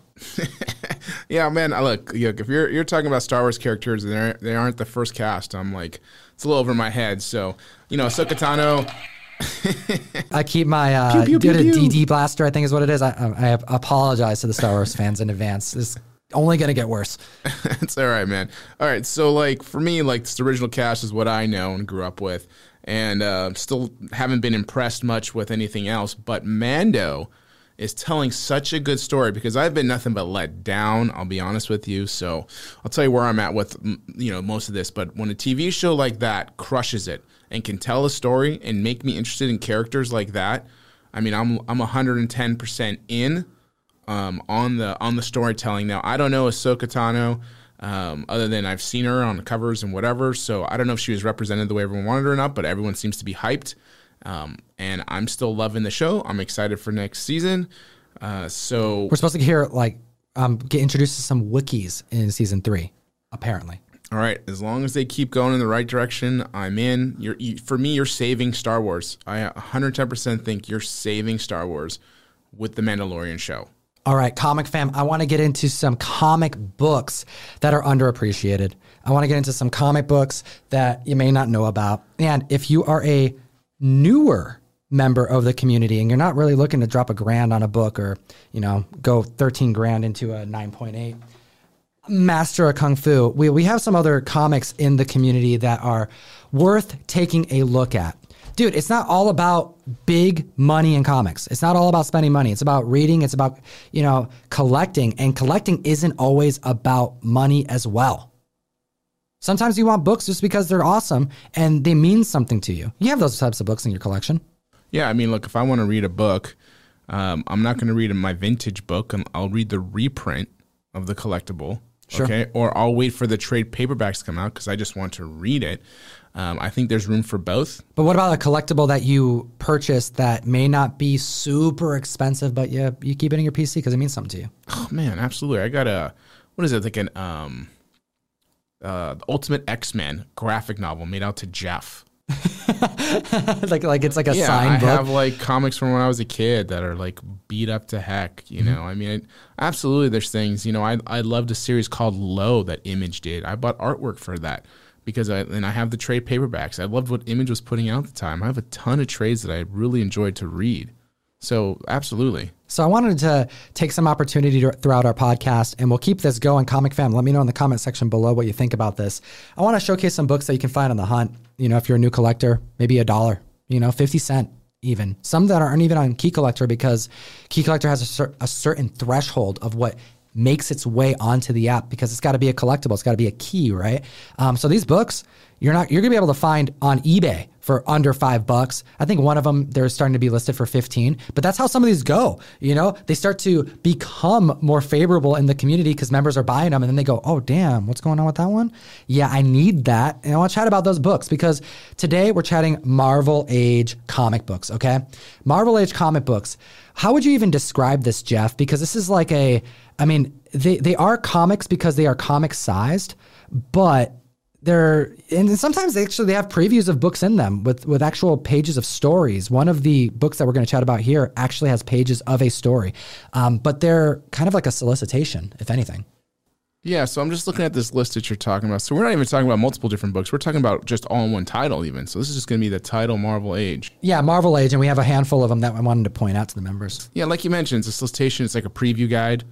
yeah, man. Look, look. If you're you're talking about Star Wars characters, and they aren't the first cast, I'm like, it's a little over my head. So, you know, Ahsoka Tano. I keep my uh, pew, pew, pew, a DD blaster. I think is what it is. I, I apologize to the Star Wars fans in advance. It's only gonna get worse. it's all right, man. All right, so like for me, like the original cast is what I know and grew up with, and uh, still haven't been impressed much with anything else. But Mando is telling such a good story because I've been nothing but let down. I'll be honest with you. So I'll tell you where I'm at with you know most of this. But when a TV show like that crushes it and can tell a story and make me interested in characters like that, I mean, I'm I'm 110 percent in um, on the on the storytelling. Now, I don't know Ahsoka Tano. Um, other than I've seen her on the covers and whatever, so I don't know if she was represented the way everyone wanted her or not. But everyone seems to be hyped, um, and I'm still loving the show. I'm excited for next season. Uh, so we're supposed to hear like um, get introduced to some wikis in season three, apparently. All right, as long as they keep going in the right direction, I'm in. You're you, for me, you're saving Star Wars. I 110% think you're saving Star Wars with the Mandalorian show. All right, comic fam, I want to get into some comic books that are underappreciated. I want to get into some comic books that you may not know about. And if you are a newer member of the community and you're not really looking to drop a grand on a book or, you know, go 13 grand into a 9.8, master of kung fu. We, we have some other comics in the community that are worth taking a look at. Dude, it's not all about big money in comics. It's not all about spending money. It's about reading, it's about, you know, collecting and collecting isn't always about money as well. Sometimes you want books just because they're awesome and they mean something to you. You have those types of books in your collection. Yeah, I mean, look, if I want to read a book, um, I'm not going to read my vintage book. I'll read the reprint of the collectible Sure. Okay. Or I'll wait for the trade paperbacks to come out because I just want to read it. Um, I think there's room for both. But what about a collectible that you purchased that may not be super expensive, but you you keep it in your PC because it means something to you? Oh man, absolutely. I got a what is it like an um uh the Ultimate X Men graphic novel made out to Jeff. like like it's like a yeah, signed I book. have like comics from when I was a kid that are like beat up to heck. You Mm-hmm. know, I mean, absolutely. There's things. You know, I I loved a series called Low that Image did. I bought artwork for that because I and I have the trade paperbacks. I loved what Image was putting out at the time. I have a ton of trades that I really enjoyed to read. So absolutely. So I wanted to take some opportunity to, throughout our podcast, and we'll keep this going. Comic fam, let me know in the comment section below what you think about this. I want to showcase some books that you can find on the hunt. You know, if you're a new collector, maybe a dollar, you know, 50 cent even. Some that aren't even on Key Collector because Key Collector has a, cer- a certain threshold of what makes its way onto the app because it's got to be a collectible. It's got to be a key, right? Um, so these books, you're not you're gonna be able to find on eBay for under five bucks. I think one of them they're starting to be listed for 15, but that's how some of these go. You know, they start to become more favorable in the community because members are buying them and then they go, oh, damn, what's going on with that one? Yeah, I need that. And I want to chat about those books because today we're chatting Marvel Age comic books, okay? Marvel Age comic books. How would you even describe this, Jeff? Because this is like a, I mean, they, they are comics because they are comic sized, but they're and sometimes they actually they have previews of books in them with with actual pages of stories. One of the books that we're going to chat about here actually has pages of a story, um, but they're kind of like a solicitation, if anything. Yeah, so I'm just looking at this list that you're talking about. So we're not even talking about multiple different books. We're talking about just all in one title, even. So this is just going to be the title Marvel Age. Yeah, Marvel Age, and we have a handful of them that I wanted to point out to the members. Yeah, like you mentioned, it's a solicitation. It's like a preview guide.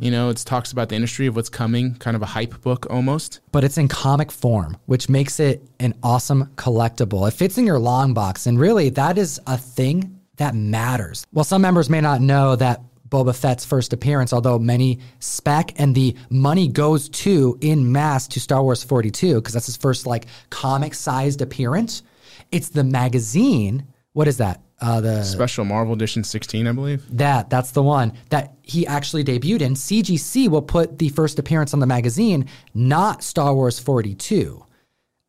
You know, it talks about the industry of what's coming, kind of a hype book almost. but it's in comic form, which makes it an awesome collectible. It fits in your long box, and really, that is a thing that matters. Well, some members may not know that Boba Fett's first appearance, although many spec and the money goes to in mass to Star Wars 42 because that's his first like comic-sized appearance. It's the magazine. What is that? Uh, the Special Marvel Edition 16, I believe. that that's the one that he actually debuted in. CGC will put the first appearance on the magazine, not Star Wars 42.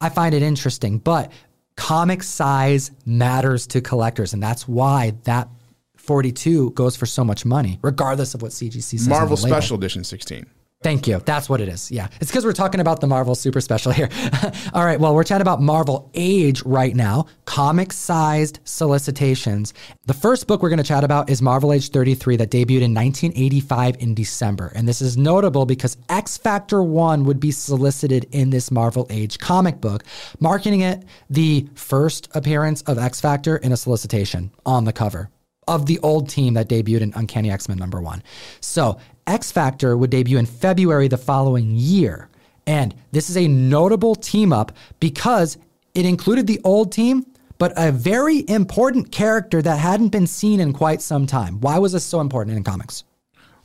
I find it interesting, but comic size matters to collectors, and that's why that 42 goes for so much money, regardless of what CGC says. Marvel. Special Edition 16. Thank you. That's what it is. Yeah. It's because we're talking about the Marvel Super Special here. All right. Well, we're chatting about Marvel Age right now, comic sized solicitations. The first book we're going to chat about is Marvel Age 33 that debuted in 1985 in December. And this is notable because X Factor 1 would be solicited in this Marvel Age comic book, marking it the first appearance of X Factor in a solicitation on the cover of the old team that debuted in Uncanny X Men number one. So X Factor would debut in February the following year. And this is a notable team up because it included the old team, but a very important character that hadn't been seen in quite some time. Why was this so important in comics?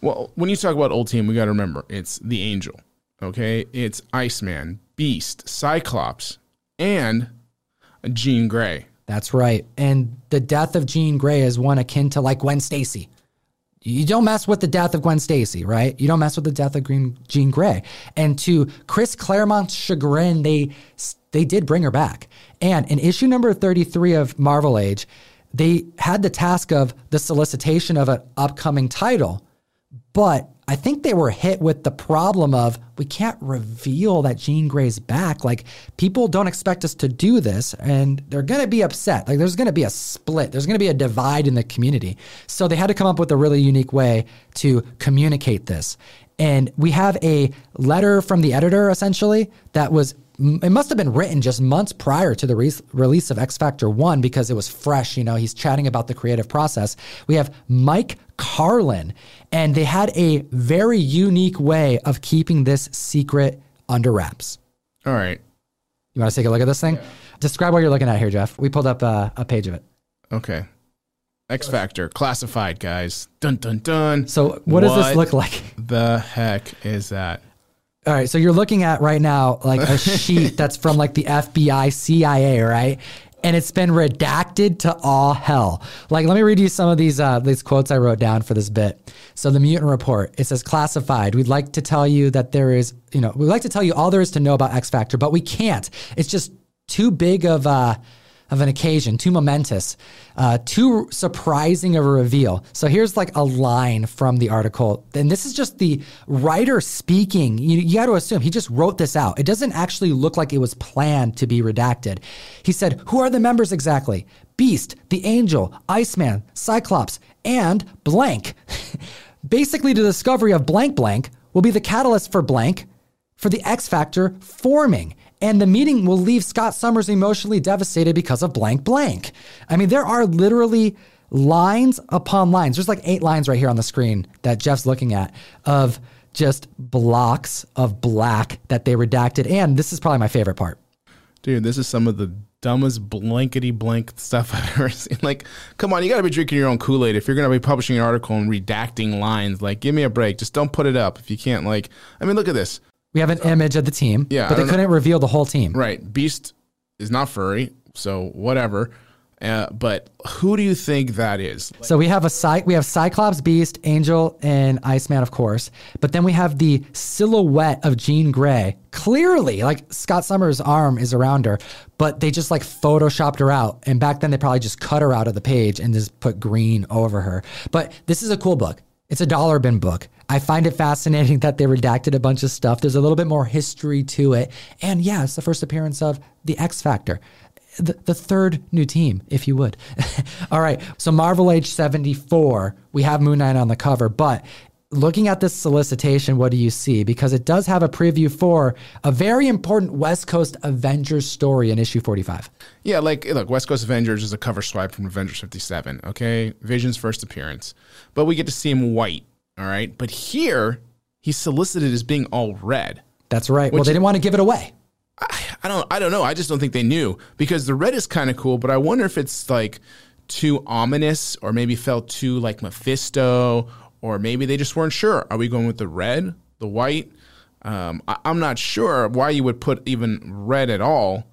Well, when you talk about old team, we got to remember it's the Angel. Okay, it's Iceman, Beast, Cyclops, and Jean Grey. That's right. And the death of Jean Grey is one akin to like Gwen Stacy. You don't mess with the death of Gwen Stacy, right? You don't mess with the death of Green, Jean Grey. And to Chris Claremont's chagrin, they they did bring her back. And in issue number 33 of Marvel Age, they had the task of the solicitation of an upcoming title, but I think they were hit with the problem of we can't reveal that Jean Grey's back. Like people don't expect us to do this, and they're gonna be upset. Like there's gonna be a split. There's gonna be a divide in the community. So they had to come up with a really unique way to communicate this. And we have a letter from the editor essentially that was it must have been written just months prior to the re- release of X Factor 1 because it was fresh. You know, he's chatting about the creative process. We have Mike Carlin, and they had a very unique way of keeping this secret under wraps. All right. You want to take a look at this thing? Describe what you're looking at here, Jeff. We pulled up uh, a page of it. Okay. X Factor, classified, guys. Dun dun dun. So, what does this look like? The heck is that? All right, so you're looking at right now like a sheet that's from like the FBI, CIA, right? And it's been redacted to all hell. Like, let me read you some of these uh, these quotes I wrote down for this bit. So, the mutant report it says classified. We'd like to tell you that there is, you know, we'd like to tell you all there is to know about X Factor, but we can't. It's just too big of a of an occasion, too momentous, uh, too surprising of a reveal. So here's like a line from the article. And this is just the writer speaking. You, you got to assume he just wrote this out. It doesn't actually look like it was planned to be redacted. He said, Who are the members exactly? Beast, the Angel, Iceman, Cyclops, and blank. Basically, the discovery of blank blank will be the catalyst for blank for the X Factor forming. And the meeting will leave Scott Summers emotionally devastated because of blank blank. I mean, there are literally lines upon lines. There's like eight lines right here on the screen that Jeff's looking at of just blocks of black that they redacted. And this is probably my favorite part. Dude, this is some of the dumbest blankety blank stuff I've ever seen. Like, come on, you got to be drinking your own Kool Aid if you're going to be publishing an article and redacting lines. Like, give me a break. Just don't put it up if you can't. Like, I mean, look at this. We have an image of the team, Yeah, but they don't know- couldn't reveal the whole team. Right. Beast is not furry, so whatever. Uh, but who do you think that is? So we have a Cy- we have Cyclops, Beast, Angel, and Iceman, of course. But then we have the silhouette of Jean Grey. Clearly, like Scott Summers' arm is around her, but they just like photoshopped her out. And back then, they probably just cut her out of the page and just put green over her. But this is a cool book. It's a dollar bin book. I find it fascinating that they redacted a bunch of stuff. There's a little bit more history to it. And yeah, it's the first appearance of the X Factor the, the third new team, if you would. All right. So Marvel Age 74, we have Moon Knight on the cover, but looking at this solicitation, what do you see? Because it does have a preview for a very important West Coast Avengers story in issue 45. Yeah, like look, West Coast Avengers is a cover swipe from Avengers 57. Okay, Vision's first appearance, but we get to see him white. All right, but here he's solicited as being all red. That's right. well, they didn't want to give it away. I don't I don't know. I just don't think they knew because the red is kind of cool, but I wonder if it's like too ominous or maybe felt too like Mephisto or maybe they just weren't sure. Are we going with the red, the white? Um, I, I'm not sure why you would put even red at all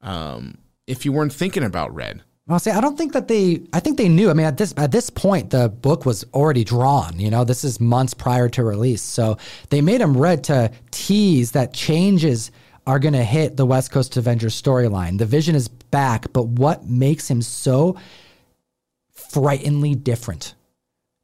um, if you weren't thinking about red. Well, see, I don't think that they. I think they knew. I mean, at this at this point, the book was already drawn. You know, this is months prior to release, so they made him red to tease that changes are going to hit the West Coast Avengers storyline. The Vision is back, but what makes him so frighteningly different?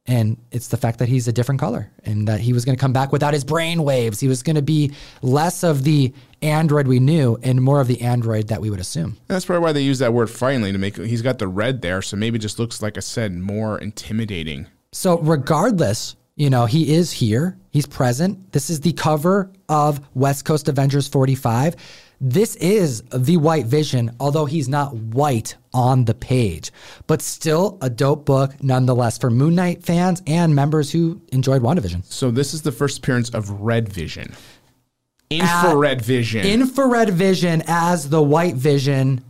And it's the fact that he's a different color and that he was going to come back without his brain waves. He was going to be less of the android we knew and more of the android that we would assume. That's probably why they use that word finally to make. He's got the red there, so maybe just looks like I said more intimidating. So, regardless, you know, he is here, he's present. This is the cover of West Coast Avengers 45. This is the White Vision, although he's not white on the page, but still a dope book nonetheless for Moon Knight fans and members who enjoyed WandaVision. So this is the first appearance of Red Vision, infrared vision. Infrared Vision as the White Vision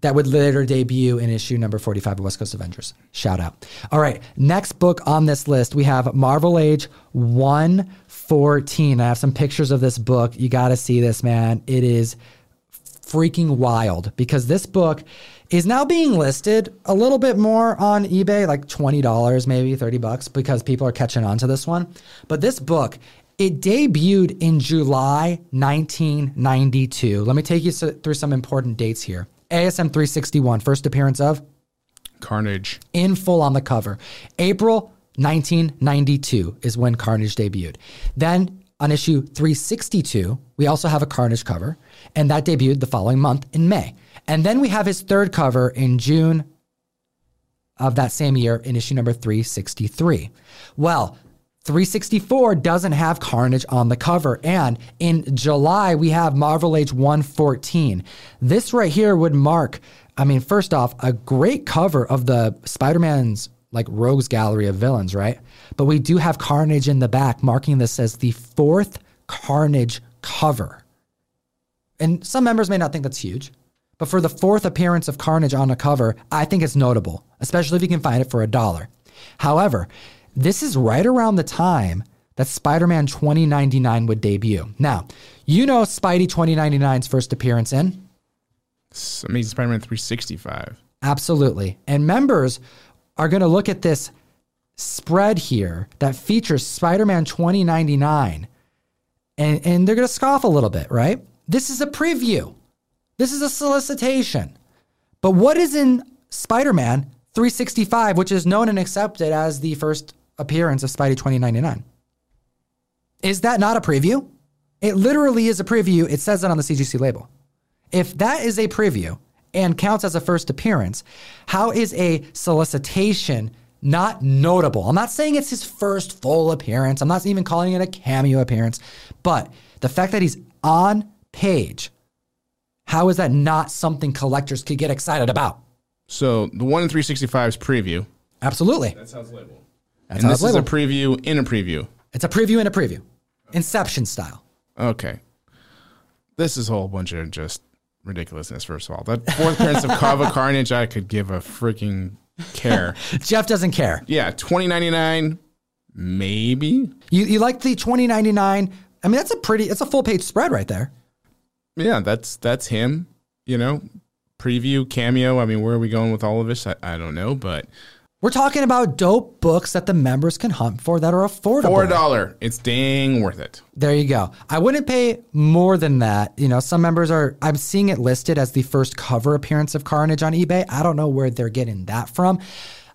that would later debut in issue number 45 of West Coast Avengers. Shout out. All right, next book on this list, we have Marvel Age 114. I have some pictures of this book. You got to see this, man. It is freaking wild because this book is now being listed a little bit more on eBay, like $20, maybe 30 bucks, because people are catching on to this one. But this book, it debuted in July 1992. Let me take you through some important dates here. ASM 361, first appearance of Carnage. in full on the cover. April 1992 is when Carnage debuted. Then on issue 362, we also have a Carnage cover, and that debuted the following month in May. And then we have his third cover in June of that same year in issue number 363. Well, 364 doesn't have Carnage on the cover. And in July, we have Marvel Age 114. This right here would mark, I mean, first off, a great cover of the Spider Man's like rogues gallery of villains, right? But we do have Carnage in the back, marking this as the fourth Carnage cover. And some members may not think that's huge, but for the fourth appearance of Carnage on a cover, I think it's notable, especially if you can find it for a dollar. However, this is right around the time that Spider Man 2099 would debut. Now, you know Spidey 2099's first appearance in? It's Amazing Spider-Man 365. Absolutely. And members are going to look at this spread here that features Spider Man 2099 and, and they're going to scoff a little bit, right? This is a preview, this is a solicitation. But what is in Spider Man 365, which is known and accepted as the first appearance of Spidey 2099? Is that not a preview? It literally is a preview. It says that on the CGC label. If that is a preview and counts as a first appearance, how is a solicitation not notable? I'm not saying it's his first full appearance. I'm not even calling it a cameo appearance, but the fact that he's on page, how is that not something collectors could get excited about? So the one in 365's preview. Absolutely. That's how it's labeled. That's and how this it's is a preview in a preview. it's a preview in a preview. Inception style. Okay. This is a whole bunch of just ridiculousness, first of all. That fourth appearance of Kava Carnage, I could give a freaking care. Jeff doesn't care. Yeah, 2099, maybe. You, you like the 2099? I mean, that's a pretty, it's a full page spread right there. Yeah, that's that's him. You know, preview, cameo. I mean, where are we going with all of this? I, I don't know, but We're talking about dope books that the members can hunt for that are affordable. four dollar, it's dang worth it. There you go. I wouldn't pay more than that. You know, some members are, I'm seeing it listed as the first cover appearance of Carnage on eBay. I don't know where they're getting that from.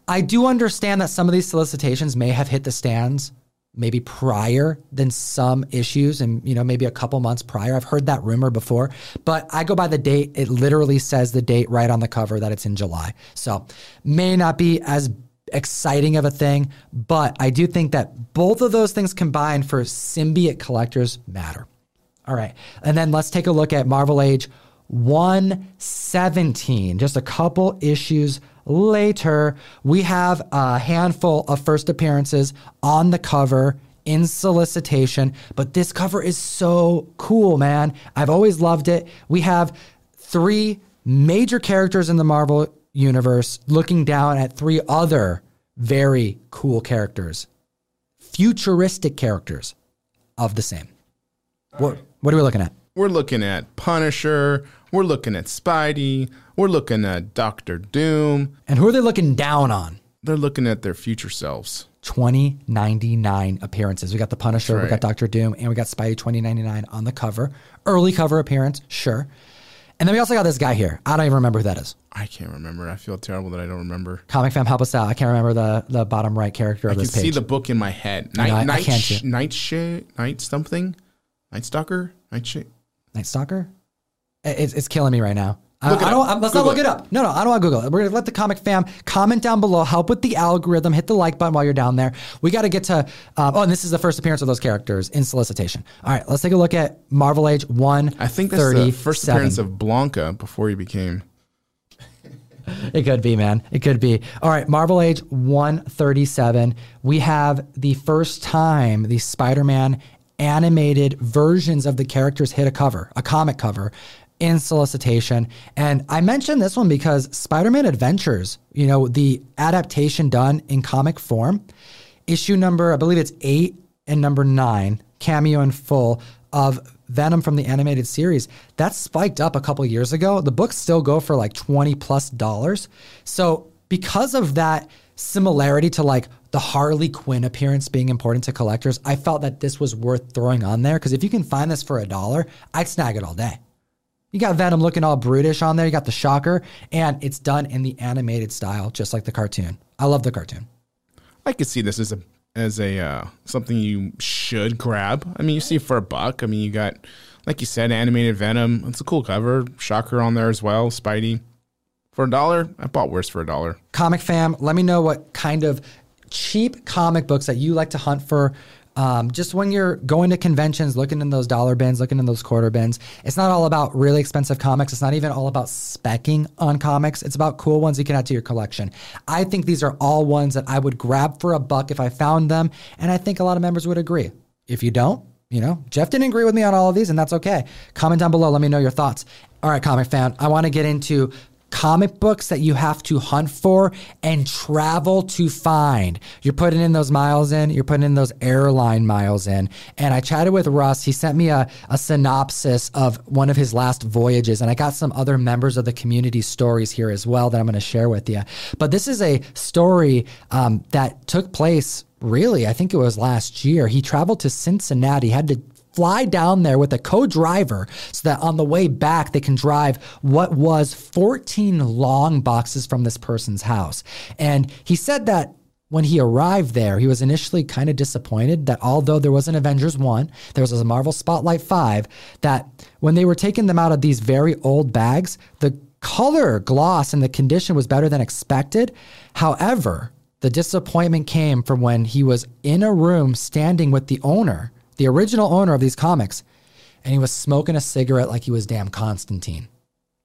I do understand that some of these solicitations may have hit the stands maybe prior than some issues and you know maybe a couple months prior. I've heard that rumor before but i go by the date. It literally says the date right on the cover that it's in july. So may not be as exciting of a thing but i do think that both of those things combined for symbiote collectors matter. All right. And then let's take a look at marvel age 117 just a couple issues later we have a handful of first appearances on the cover in solicitation but this cover is so cool man. I've always loved it. We have three major characters in the marvel universe looking down at three other very cool characters. Futuristic characters of the same. What, what are we looking at? We're looking at Punisher. We're looking at Spidey. We're looking at Doctor Doom. and who are they looking down on They're looking at their future selves. 2099 appearances. We got the Punisher, we got Doctor Doom, and we got Spidey 2099 on the cover. Early cover appearance, sure. And then we also got this guy here. I don't even remember who that is. I can't remember. I feel terrible that I don't remember. Comic fam, help us out. I can't remember the, the bottom right character of I can this page. see the book in my head. I know, I- I Night, night, can't sh- night, sh- night something, night stalker, night sh- Night Stalker? It- It's, it's killing me right now. I, I don't. I'm- let's not look it it. up. No, no, I don't want to Google it. We're going to let the comic fam comment down below, help with the algorithm, hit the like button while you're down there. We got to get to, um, oh, and this is the first appearance of those characters in solicitation. All right, let's take a look at Marvel Age 1. I think that's the first appearance of Blanca before he became. It could be, man. It could be. All right, Marvel Age 137. We have the first time the Spider Man animated versions of the characters hit a cover, a comic cover in solicitation. And I mentioned this one because Spider Man Adventures, you know, the adaptation done in comic form, issue number, I believe it's eight and number nine, cameo in full of Venom from the animated series, that spiked up a couple years ago. The books still go for like 20 plus dollars. So, because of that similarity to like the Harley Quinn appearance being important to collectors, I felt that this was worth throwing on there because if you can find this for a dollar, I'd snag it all day. You got Venom looking all brutish on there, you got the shocker, and it's done in the animated style, just like the cartoon. I love the cartoon. I could see this as a as a uh, something you should grab. I mean, you see for a buck. I mean, you got like you said, animated Venom. It's a cool cover. Shocker on there as well. Spidey for a dollar. I bought worse for a dollar. Comic fam, let me know what kind of cheap comic books that you like to hunt for. Um, just when you're going to conventions, looking in those dollar bins, looking in those quarter bins, it's not all about really expensive comics. It's not even all about specking on comics. It's about cool ones you can add to your collection. I think these are all ones that I would grab for a buck if I found them, and I think a lot of members would agree. If you don't, you know, Jeff didn't agree with me on all of these, and that's okay. Comment down below. Let me know your thoughts. All right, comic fan, I want to get into comic books that you have to hunt for and travel to find. You're putting in those miles in, you're putting in those airline miles in. And I chatted with Russ. He sent me a, a synopsis of one of his last voyages. And I got some other members of the community stories here as well that I'm going to share with you. But this is a story um, that took place really, I think it was last year. He traveled to Cincinnati, had to fly down there with a co-driver so that on the way back they can drive what was 14 long boxes from this person's house. And he said that when he arrived there, he was initially kind of disappointed that although there was an Avengers 1, there was a Marvel Spotlight 5, that when they were taking them out of these very old bags, the color gloss and the condition was better than expected. However, the disappointment came from when he was in a room standing with the owner, the original owner of these comics, and he was smoking a cigarette like he was damn Constantine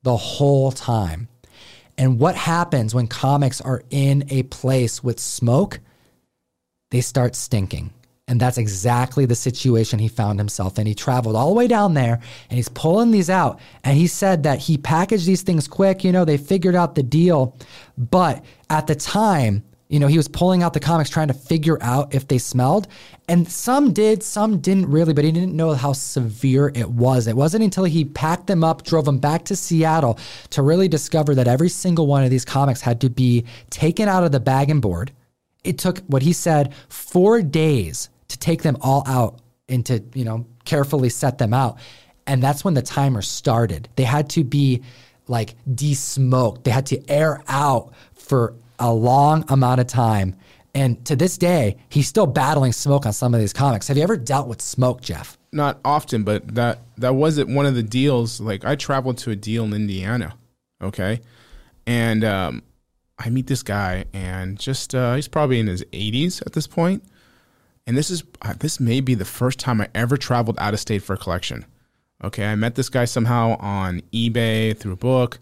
the whole time. And what happens when comics are in a place with smoke? They start stinking. And that's exactly the situation he found himself in. He traveled all the way down there and he's pulling these out. And he said that he packaged these things quick. You know, they figured out the deal. But at the time, you know, he was pulling out the comics trying to figure out if they smelled. And some did, some didn't really, but he didn't know how severe it was. It wasn't until he packed them up, drove them back to Seattle to really discover that every single one of these comics had to be taken out of the bag and board. It took what he said four days to take them all out and to, you know, carefully set them out. And that's when the timer started. They had to be like de-smoked. They had to air out for a long amount of time. And to this day, he's still battling smoke on some of these comics. Have you ever dealt with smoke, Jeff? Not often, but that that wasn't one of the deals. Like I traveled to a deal in Indiana, okay, and um, I meet this guy, and just uh, he's probably in his 80s at this point. and this is uh, this may be the first time I ever traveled out of state for a collection. Okay, I met this guy somehow on eBay through a book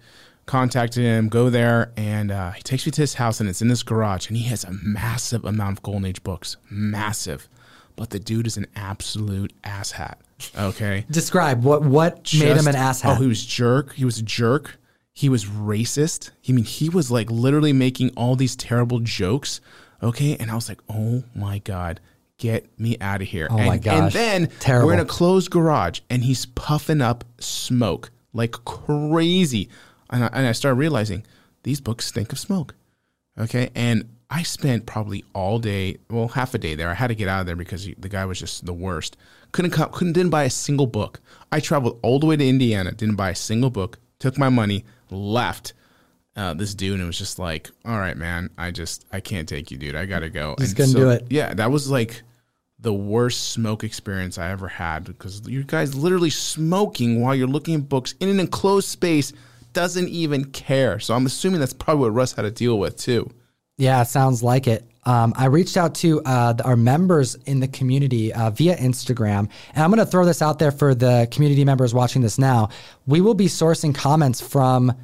contacted him, go there, and uh, he takes me to his house, and it's in this garage, and he has a massive amount of Golden Age books, massive. But the dude is an absolute asshat. Okay, Describe what what made him an Just- asshat. Oh, he was jerk. He was a jerk. He was racist. I mean, he was like literally making all these terrible jokes. Okay, and I was like, oh my god. Get me out of here. Oh and, my gosh. And then Terrible. we're in a closed garage and he's puffing up smoke like crazy. And I, and I started realizing these books stink of smoke. Okay. And I spent probably all day, well, half a day there. I had to get out of there because the guy was just the worst. Couldn't come, couldn't, didn't buy a single book. I traveled all the way to Indiana, didn't buy a single book, took my money, left. Uh, this dude and it was just like, all right, man, I just, I can't take you, dude. I gotta go. Just And couldn't do it. Yeah, that was like the worst smoke experience I ever had because you guys literally smoking while you're looking at books in an enclosed space doesn't even care. So I'm assuming that's probably what Russ had to deal with too. Yeah, sounds like it. Um, I reached out to uh, our members in the community uh, via Instagram, and I'm going to throw this out there for the community members watching this now. We will be sourcing comments from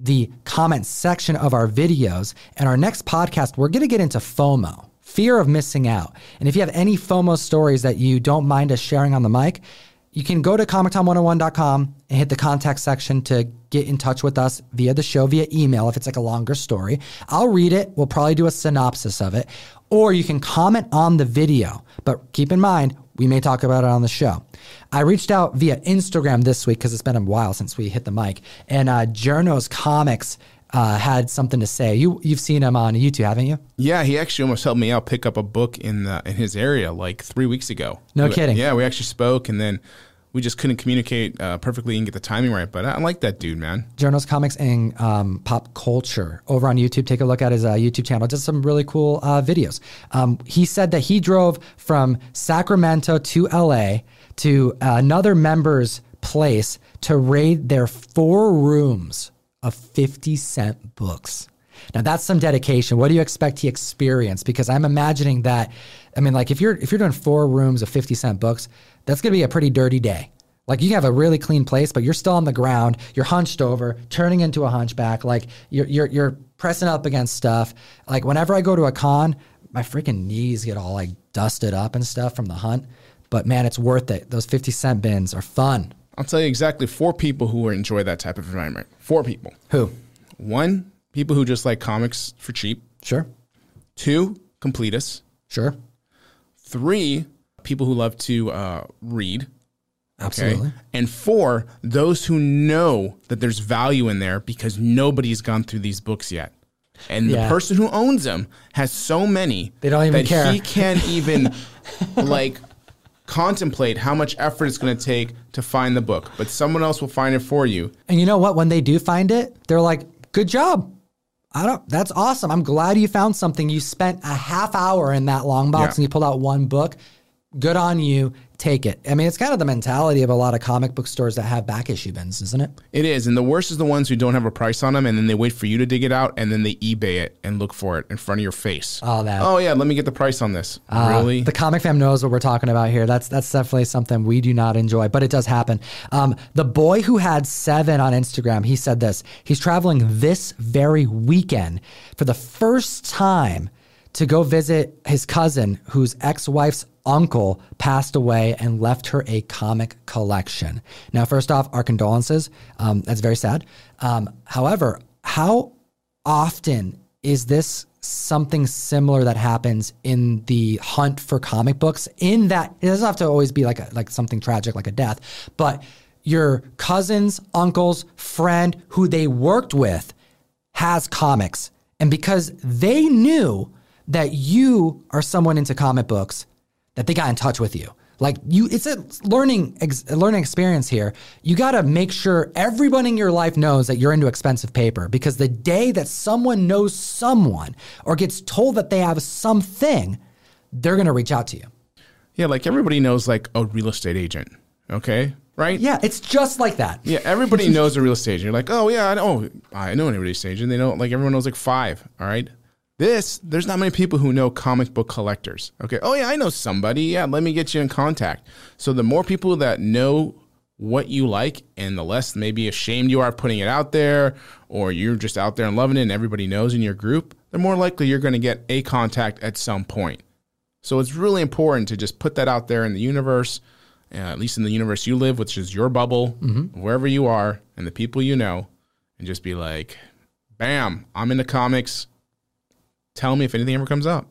the comment section of our videos. And our next podcast, we're going to get into FOMO, fear of missing out. And if you have any FOMO stories that you don't mind us sharing on the mic, you can go to comictom101.com and hit the contact section to get in touch with us via the show, via email, if it's like a longer story. I'll read it. We'll probably do a synopsis of it. Or you can comment on the video. But keep in mind, we may talk about it on the show. I reached out via Instagram this week because it's been a while since we hit the mic. And uh, Journo's Comics uh, had something to say. You, you've seen him on YouTube, haven't you? Yeah, he actually almost helped me out pick up a book in the in his area like three weeks ago. No We- kidding. Yeah, we actually spoke and then we just couldn't communicate uh, perfectly and get the timing right. But I, I like that dude, man. Journals, Comics, and um, Pop Culture over on YouTube. Take a look at his uh, YouTube channel. Does some really cool uh, videos. Um, he said that he drove from Sacramento to LA to another member's place to raid their four rooms of 50 cent books. Now that's some dedication. What do you expect he experienced? Because I'm imagining that. I mean, like if you're if you're doing four rooms of 50 cent books, that's gonna be a pretty dirty day. Like you have a really clean place, but you're still on the ground. You're hunched over, turning into a hunchback. Like you're you're you're pressing up against stuff. Like whenever I go to a con, my freaking knees get all like dusted up and stuff from the hunt. But man, it's worth it. Those 50 cent bins are fun. I'll tell you exactly four people who enjoy that type of environment. Four people. Who? One, people who just like comics for cheap. Sure. Two, completists. Sure. Three, people who love to uh, read. Absolutely. And four, those who know that there's value in there because nobody's gone through these books yet. And Yeah. the person who owns them has so many They don't even that care. he can't even like contemplate how much effort it's going to take to find the book, but someone else will find it for you. And you know what? When they do find it, they're like, good job. I don't, that's awesome. I'm glad you found something. You spent a half hour in that long box Yeah. and you pulled out one book. Good on you. Take it. I mean, it's kind of the mentality of a lot of comic book stores that have back issue bins, isn't it? It is, and the worst is the ones who don't have a price on them, and then they wait for you to dig it out, and then they eBay it and look for it in front of your face. Oh, that. Oh yeah, let me get the price on this. Uh, really? The comic fam knows what we're talking about here. That's that's definitely something we do not enjoy, but it does happen. Um, the boy who had seven on Instagram, he said this. He's traveling this very weekend for the first time to go visit his cousin, whose ex-wife's uncle passed away and left her a comic collection. Now, first off, our condolences. Um, that's very sad. Um, however, how often is this something similar that happens in the hunt for comic books in that it doesn't have to always be like a, like something tragic like a death but your cousin's uncle's friend who they worked with has comics and because they knew that you are someone into comic books that they got in touch with you like you it's a learning ex, a learning experience here you got to make sure everyone in your life knows that you're into expensive paper because the day that someone knows someone or gets told that they have something they're going to reach out to you yeah, like everybody knows like a real estate agent. Okay, right? yeah it's just like that Yeah, everybody knows a real estate agent. You're like, oh yeah, I know, oh, I know a real estate agent. They know, like everyone knows like five. All right. This, there's not many people who know comic book collectors. Okay. Oh yeah, I know somebody. Yeah, let me get you in contact. So the more people that know what you like, and the less maybe ashamed you are putting it out there, or you're just out there and loving it, and everybody knows in your group, the more likely you're going to get a contact at some point. So it's really important to just put that out there in the universe, uh, at least in the universe you live, which is your bubble, wherever you are, and the people you know, and just be like, bam, I'm into comics. Tell me if anything ever comes up.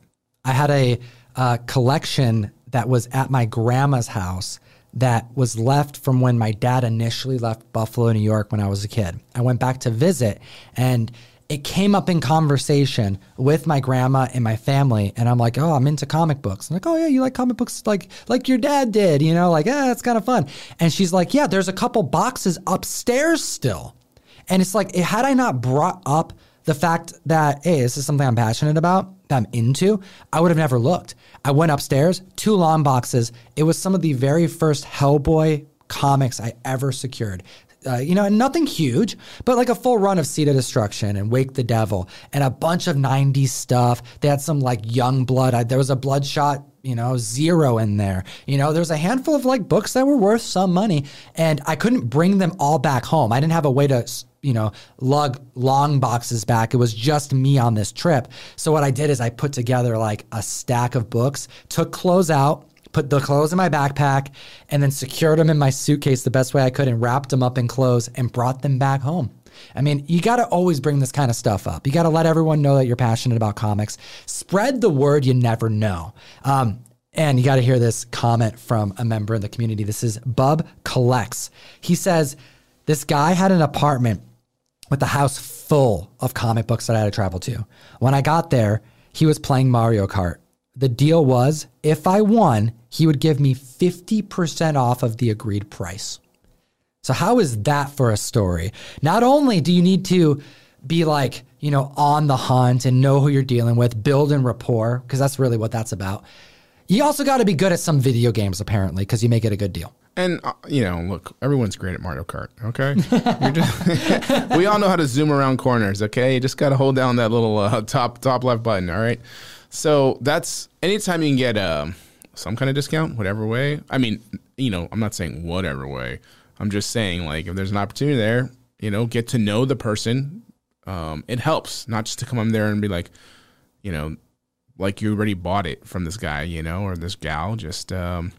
I had a uh, collection that was at my grandma's house that was left from when my dad initially left Buffalo, New York when I was a kid. I went back to visit and it came up in conversation with my grandma and my family and I'm like, "Oh, I'm into comic books." I'm like, "Oh yeah, you like comic books like like your dad did, you know, like, yeah, it's kind of fun." And she's like, "Yeah, there's a couple boxes upstairs still." And it's like, had I not brought up the fact that, hey, this is something I'm passionate about, that I'm into, I would have never looked. I went upstairs, two long boxes. It was some of the very first Hellboy comics I ever secured. Uh, you know, and nothing huge, but like a full run of Seed of Destruction and Wake the Devil and a bunch of 90s stuff. They had some like Youngblood. I, there was a Bloodshot, you know, zero in there. You know, there's a handful of like books that were worth some money, and I couldn't bring them all back home. I didn't have a way to, you know, lug long boxes back. It was just me on this trip. So what I did is I put together like a stack of books, took clothes out, put the clothes in my backpack, and then secured them in my suitcase the best way I could and wrapped them up in clothes and brought them back home. I mean, you got to always bring this kind of stuff up. You got to let everyone know that you're passionate about comics. Spread the word, you never know. Um, and you got to hear this comment from a member in the community. This is Bub Collects. He says, This guy had an apartment with the house full of comic books that I had to travel to. When I got there, he was playing Mario Kart. The deal was if I won, he would give me 50% off of the agreed price. So, how is that for a story? Not only do you need to be like, you know, on the hunt and know who you're dealing with, build and rapport, because that's really what that's about. You also got to be good at some video games, apparently, because you make it a good deal. And uh, you know, look, everyone's great at Mario Kart. Okay, just- we all know how to zoom around corners. Okay, you just got to hold down that little uh, top top left button. All right. So that's anytime you can get um, some kind of discount, whatever way. I mean, you know, I'm not saying whatever way. I'm just saying like if there's an opportunity there, you know, get to know the person. Um, it helps not just to come in there and be like, you know, like you already bought it from this guy, you know, or this gal. Just um,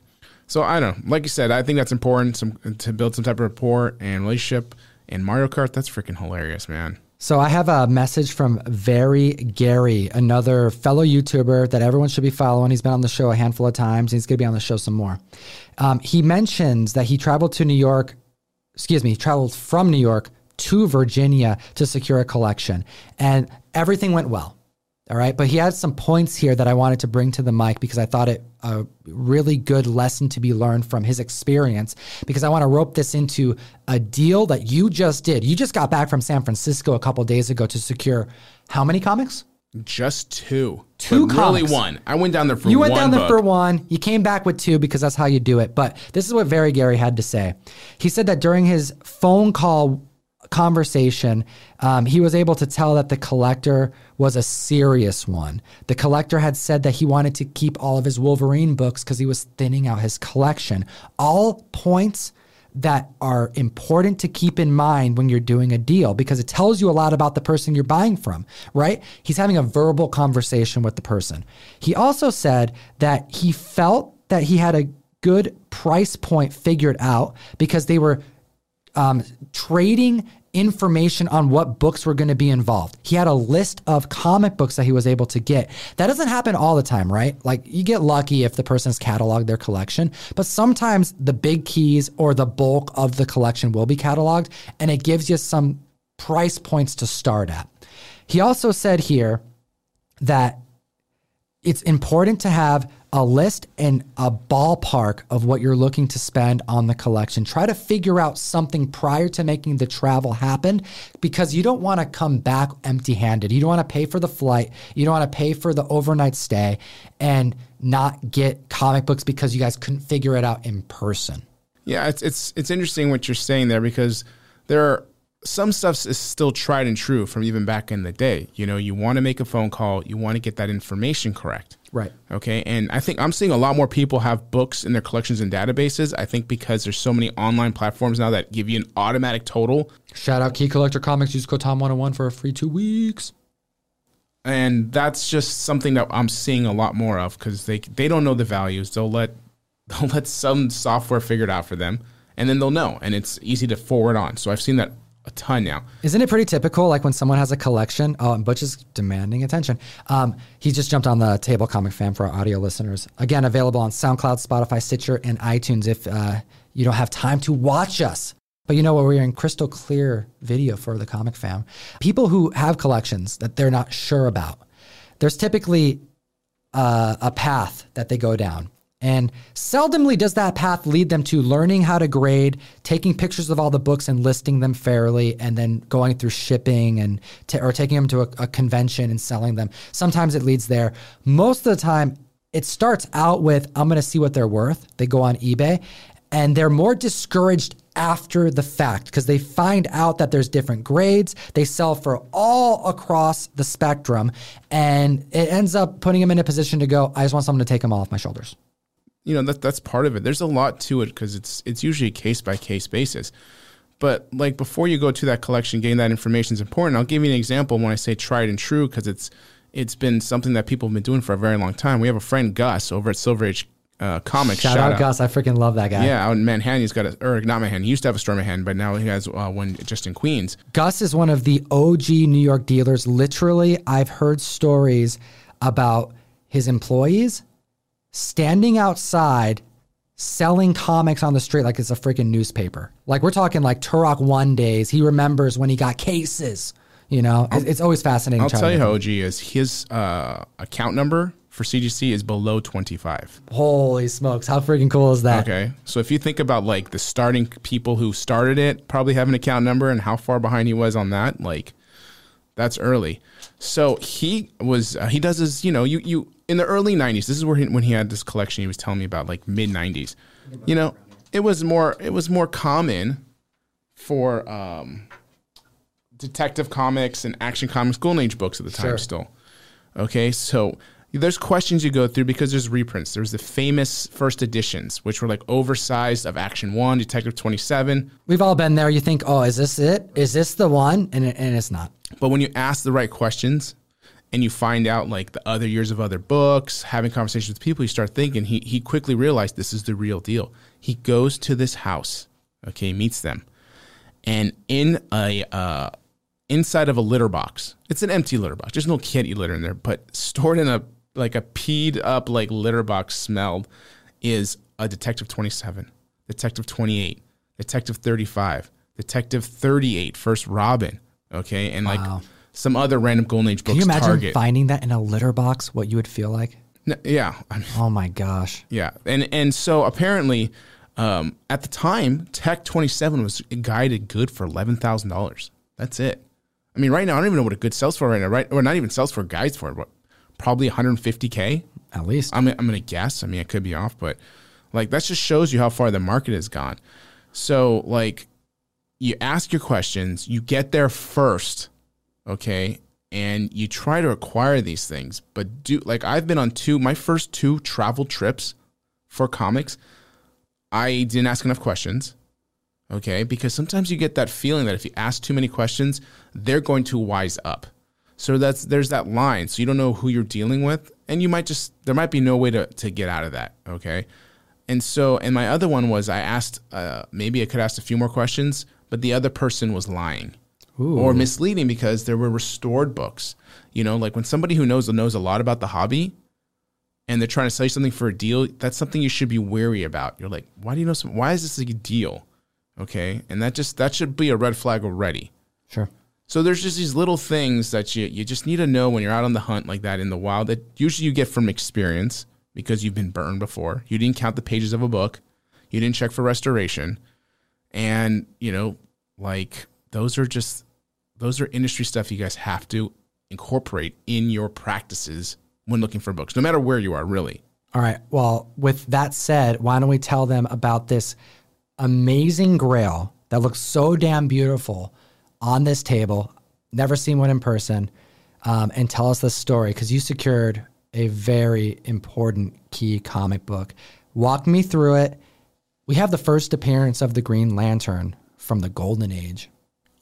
so I don't know. Like you said, I think that's important some, to build some type of rapport and relationship. And Mario Kart, that's freaking hilarious, man. So I have a message from Very Gary, another fellow YouTuber that everyone should be following. He's been on the show a handful of times. He's going to be on the show some more. Um, he mentions that he traveled to New York. Excuse me, he traveled from New York to Virginia to secure a collection, and everything went well. All right. But he had some points here that I wanted to bring to the mic because I thought it a really good lesson to be learned from his experience because I want to rope this into a deal that you just did. You just got back from San Francisco a couple days ago to secure how many comics? Just two. Two But really comics. one. I went down there for You went down there book. for one. You came back with two because that's how you do it. But this is what Very Gary had to say. He said that during his phone call conversation, um, he was able to tell that the collector was a serious one. The collector had said that he wanted to keep all of his Wolverine books because he was thinning out his collection. All points that are important to keep in mind when you're doing a deal because it tells you a lot about the person you're buying from, right? He's having a verbal conversation with the person. He also said that he felt that he had a good price point figured out because they were um, trading information on what books were going to be involved. He had a list of comic books that he was able to get. That doesn't happen all the time, right? Like you get lucky if the person's cataloged their collection, but sometimes the big keys or the bulk of the collection will be cataloged and it gives you some price points to start at. He also said here that it's important to have a list and a ballpark of what you're looking to spend on the collection. Try to figure out something prior to making the travel happen because you don't want to come back empty handed. You don't want to pay for the flight, you don't want to pay for the overnight stay and not get comic books because you guys couldn't figure it out in person. Yeah, it's it's it's interesting what you're saying there because there are some stuff is still tried and true from even back in the day. You know, you want to make a phone call, you want to get that information correct. Right. Okay. And I think I'm seeing a lot more people have books in their collections and databases. I think because there's so many online platforms now that give you an automatic total. Shout out Key Collector Comics. Use code Tom101 for a free two weeks. And that's just something that I'm seeing a lot more of because they they don't know the values. They'll let they'll let some software figure it out for them and then they'll know. And it's easy to forward on. So I've seen that a ton now. Isn't it pretty typical? Like when someone has a collection. Oh, and Butch is demanding attention. Um, he just jumped on the table comic fan for our audio listeners. Again, available on SoundCloud, Spotify, Stitcher, and iTunes. If uh, you don't have time to watch us, but you know what? We're in crystal clear video for the comic fam. People who have collections that they're not sure about. There's typically uh, a path that they go down. And seldomly does that path lead them to learning how to grade, taking pictures of all the books and listing them fairly, and then going through shipping and ta- or taking them to a, a convention and selling them. Sometimes it leads there. Most of the time, it starts out with I'm going to see what they're worth. They go on eBay, and they're more discouraged after the fact because they find out that there's different grades. They sell for all across the spectrum, and it ends up putting them in a position to go. I just want someone to take them off my shoulders. You know that that's part of it. There's a lot to it because it's it's usually a case by case basis. But like before you go to that collection, getting that information is important. I'll give you an example when I say tried and true because it's it's been something that people have been doing for a very long time. We have a friend Gus over at Silver Age uh, Comics. Shout, out, Gus. I freaking love that guy. Yeah, out in Manhattan, he's got a or not Manhattan. He used to have a store in Manhattan, but now he has uh, one just in Queens. Gus is one of the OG New York dealers. Literally, I've heard stories about his employees standing outside selling comics on the street like it's a freaking newspaper. Like we're talking like Turok One days. He remembers when he got cases. You know, it's, it's always fascinating. I'll tell you how OG is. His uh, account number for CGC is below twenty five. Holy smokes! How freaking cool is that? Okay. So if you think about like the starting people who started it probably have an account number and how far behind he was on that, like that's early. So he was uh, he does his you know you you in the early 90s. This is where he, when he had this collection he was telling me about like mid 90s. You know, it was more it was more common for um detective comics and action comics golden age books at the time Sure. still. Okay? So there's questions you go through because there's reprints. There's the famous first editions, which were like oversized of Action One, Detective Twenty Seven. We've all been there. You think, oh, is this it? Is this the one? And it, and it's not. But when you ask the right questions and you find out like the other years of other books, having conversations with people, you start thinking he he quickly realized this is the real deal. He goes to this house, okay, meets them, and in a uh, inside of a litter box, it's an empty litter box. There's no kitty litter in there, but stored in a like a peed up like litter box smelled is a Detective 27, Detective 28, Detective 35, Detective 38, First Robin, Okay, and Wow. like some other random golden age books. Can you imagine Target. finding that in a litter box? What you would feel like? N- yeah, I mean, Oh my gosh. yeah, and and so apparently, um, at the time, Tech Twenty Seven was guided good for eleven thousand dollars. That's it. I mean, right now I don't even know what a good sells for right now. Right, or not even sells for guides for, but probably one hundred fifty k. At least. I'm I'm gonna guess. I mean, I could be off, but like that just shows you how far the market has gone. So like, you ask your questions, you get there first, okay, and you try to acquire these things. But do like I've been on two my first two travel trips for comics. I didn't ask enough questions. Okay, because sometimes you get that feeling that if you ask too many questions, they're going to wise up. So that's there's that line. So you don't know who you're dealing with, and you might just there might be no way to to get out of that. Okay, and so and my other one was I asked uh, maybe I could ask a few more questions, but the other person was lying or misleading because there were restored books. You know, like when somebody who knows knows a lot about the hobby and they're trying to sell you something for a deal, that's something you should be wary about. You're like, why do you know some, why is this a deal? Okay. And that just that should be a red flag already. Sure. So there's just these little things that you you just need to know when you're out on the hunt like that in the wild that usually you get from experience because you've been burned before. You didn't count the pages of a book. You didn't check for restoration. And, you know, like those are just those are industry stuff you guys have to incorporate in your practices when looking for books, no matter where you are, really. All right. Well, with that said, why don't we tell them about this amazing grail that looks so damn beautiful on this table? Never seen one in person. Um, and tell us the story because you secured a very important key comic book. Walk me through it. We have the first appearance of the Green Lantern from the Golden Age.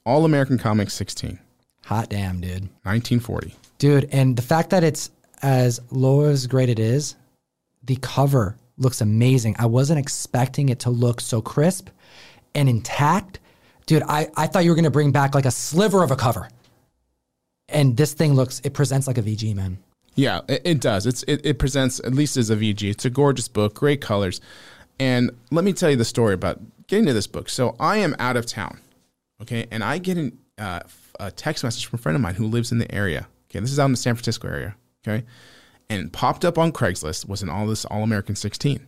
All American Comics 16, Hot damn, dude. 1940. Dude, and the fact that it's as low as great it is, the cover looks amazing. I wasn't expecting it to look so crisp and intact. Dude, I, I thought you were gonna bring back like a sliver of a cover. And this thing looks, it presents like a VG, man. Yeah, it, it does. It's it, it presents at least as a VG. It's a gorgeous book, great colors. And let me tell you the story about getting to this book. So I am out of town, okay, and I get an, uh, a text message from a friend of mine who lives in the area. Okay, this is out in the San Francisco area. Okay, and popped up on Craigslist was an all this All American 16.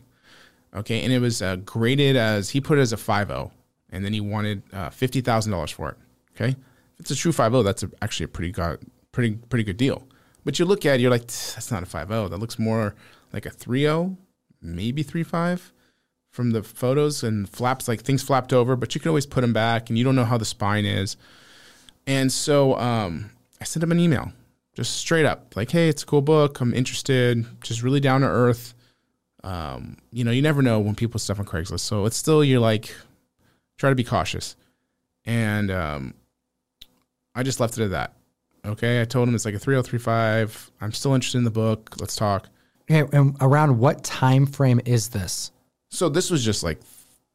Okay, and it was uh, graded as he put it as a 5.0, and then he wanted uh, fifty thousand dollars for it. Okay, if it's a true 5.0, that's a, actually a pretty good, pretty pretty good deal. But you look at it, you're like, that's not a 5.0. That looks more like a 3.0, maybe 3.5 from the photos and flaps like things flapped over, but you can always put them back, and you don't know how the spine is. And so um, I sent him an email, just straight up, like, "Hey, it's a cool book. I'm interested. Just really down to earth. Um, you know, you never know when people stuff on Craigslist, so it's still you're like, try to be cautious." And um, I just left it at that. Okay, I told him it's like a 3035. I'm still interested in the book. Let's talk. Okay, and around what time frame is this? So this was just like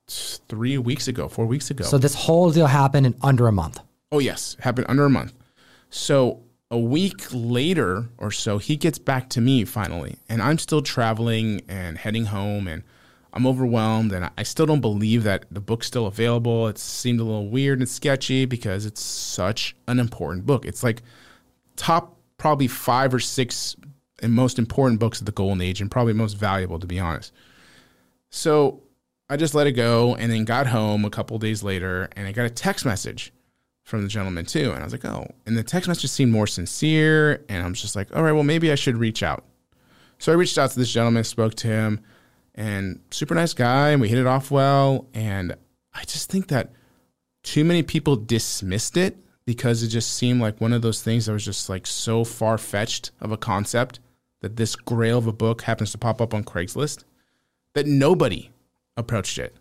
th- three weeks ago, four weeks ago. So this whole deal happened in under a month. Oh yes, happened under a month. So a week later or so, he gets back to me finally, and I'm still traveling and heading home, and I'm overwhelmed, and I- I still don't believe that the book's still available. It seemed a little weird and sketchy because it's such an important book. It's like top probably five or six and most important books of the golden age, and probably most valuable to be honest. So I just let it go and then got home a couple days later and I got a text message from the gentleman too. And I was like, oh, and the text message seemed more sincere. And I'm just like, all right, well, maybe I should reach out. So I reached out to this gentleman, spoke to him, and super nice guy. And we hit it off well. And I just think that too many people dismissed it because it just seemed like one of those things that was just like so far fetched of a concept that this grail of a book happens to pop up on Craigslist that nobody approached it.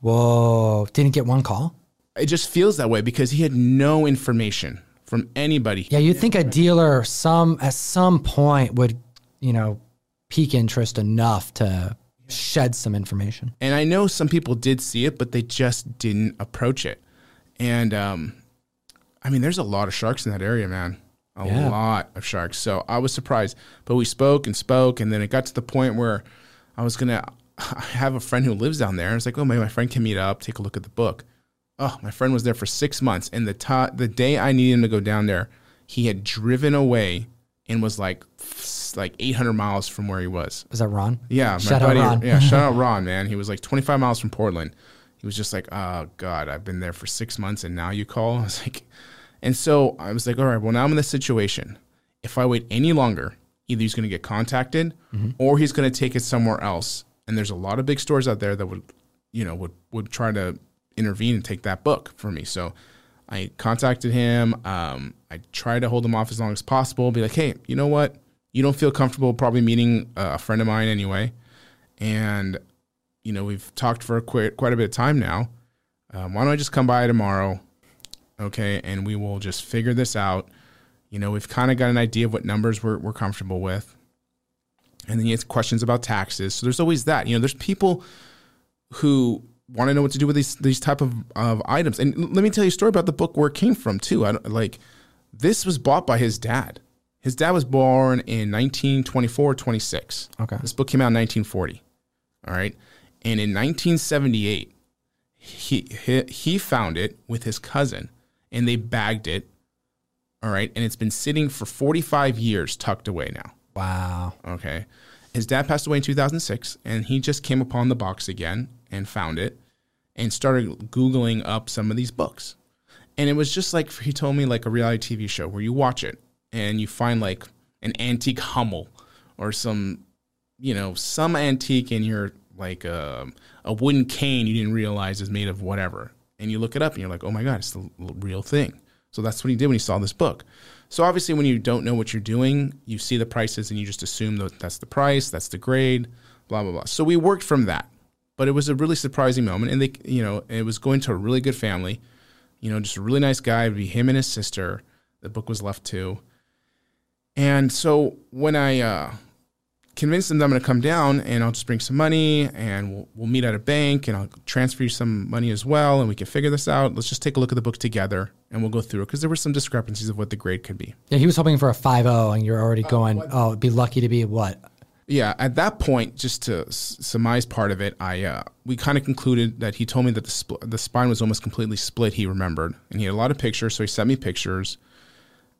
Whoa, didn't get one call? It just feels that way because he had no information from anybody. Yeah, you'd think a dealer some at some point would, you know, pique interest enough to shed some information. And I know some people did see it, but they just didn't approach it. And um, I mean, there's a lot of sharks in that area, man. A Yeah. lot of sharks. So I was surprised. But we spoke and spoke, and then it got to the point where I was gonna I have a friend who lives down there. I was like, oh, maybe my friend can meet up, take a look at the book. Oh, my friend was there for six months, and the ta- the day I needed him to go down there, he had driven away and was like like 800 miles from where he was. Was that Ron? Yeah, my Shout out. Ron. Yeah, shout out Ron, man. He was like 25 miles from Portland. He was just like, oh God, I've been there for six months and now you call. I was like, and so I was like, all right, well now I'm in this situation. If I wait any longer, either he's going to get contacted mm-hmm. or he's going to take it somewhere else. And there's a lot of big stores out there that would, you know, would would try to intervene and take that book from me. So I contacted him. Um, I tried to hold him off as long as possible. Be like, hey, you know what? You don't feel comfortable probably meeting a friend of mine anyway, and you know we've talked for quite quite a bit of time now. Um, why don't I just come by tomorrow, okay, and we will just figure this out. You know, we've kind of got an idea of what numbers we're we're comfortable with, and then you have questions about taxes. So there's always that. You know, there's people who want to know what to do with these these type of, of items. And let me tell you a story about the book where it came from too. I don't, like this was bought by his dad. His dad was born in 1924, 26. Okay. This book came out in 1940. All right. And in 1978, he, he he found it with his cousin and they bagged it. All right. And it's been sitting for 45 years tucked away now. Wow. Okay. His dad passed away in 2006, and he just came upon the box again and found it and started Googling up some of these books. And it was just like he told me, like a reality TV show where you watch it and you find like an antique Hummel or some, you know, some antique in your like a, a wooden cane you didn't realize is made of whatever. And you look it up and you're like, oh my God, it's the real thing. So that's what he did when he saw this book. So obviously, when you don't know what you're doing, you see the prices and you just assume that that's the price, that's the grade, blah blah blah. So we worked from that, but it was a really surprising moment, and they, you know, it was going to a really good family, you know, just a really nice guy. It'd be him and his sister. The book was left to, and so when I uh, convinced them that I'm going to come down and I'll just bring some money and we'll, we'll meet at a bank and I'll transfer you some money as well and we can figure this out. Let's just take a look at the book together and we'll go through it because there were some discrepancies of what the grade could be. Yeah, he was hoping for a 5-0 and you're already going, oh, it'd be lucky to be what? Yeah, at that point, just to s- surmise part of it, I uh, we kind of concluded that he told me that the spl- the spine was almost completely split. He remembered, and he had a lot of pictures, so he sent me pictures,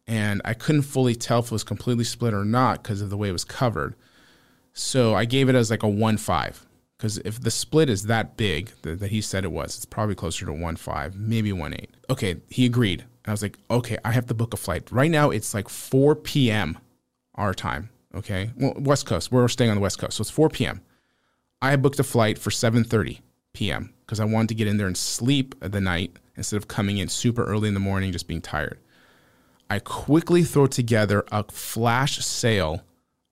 and I couldn't fully tell if it was completely split or not because of the way it was covered. So I gave it as like a one five because if the split is that big that, that he said it was, it's probably closer to one five, maybe one eight. Okay, he agreed. And I was like, okay, I have to book a flight. Right now it's like 4 p.m. our time. Okay, well West Coast. We're staying on the West Coast, so it's 4 p.m. I booked a flight for 7:30 p.m. because I wanted to get in there and sleep the night instead of coming in super early in the morning just being tired. I quickly throw together a flash sale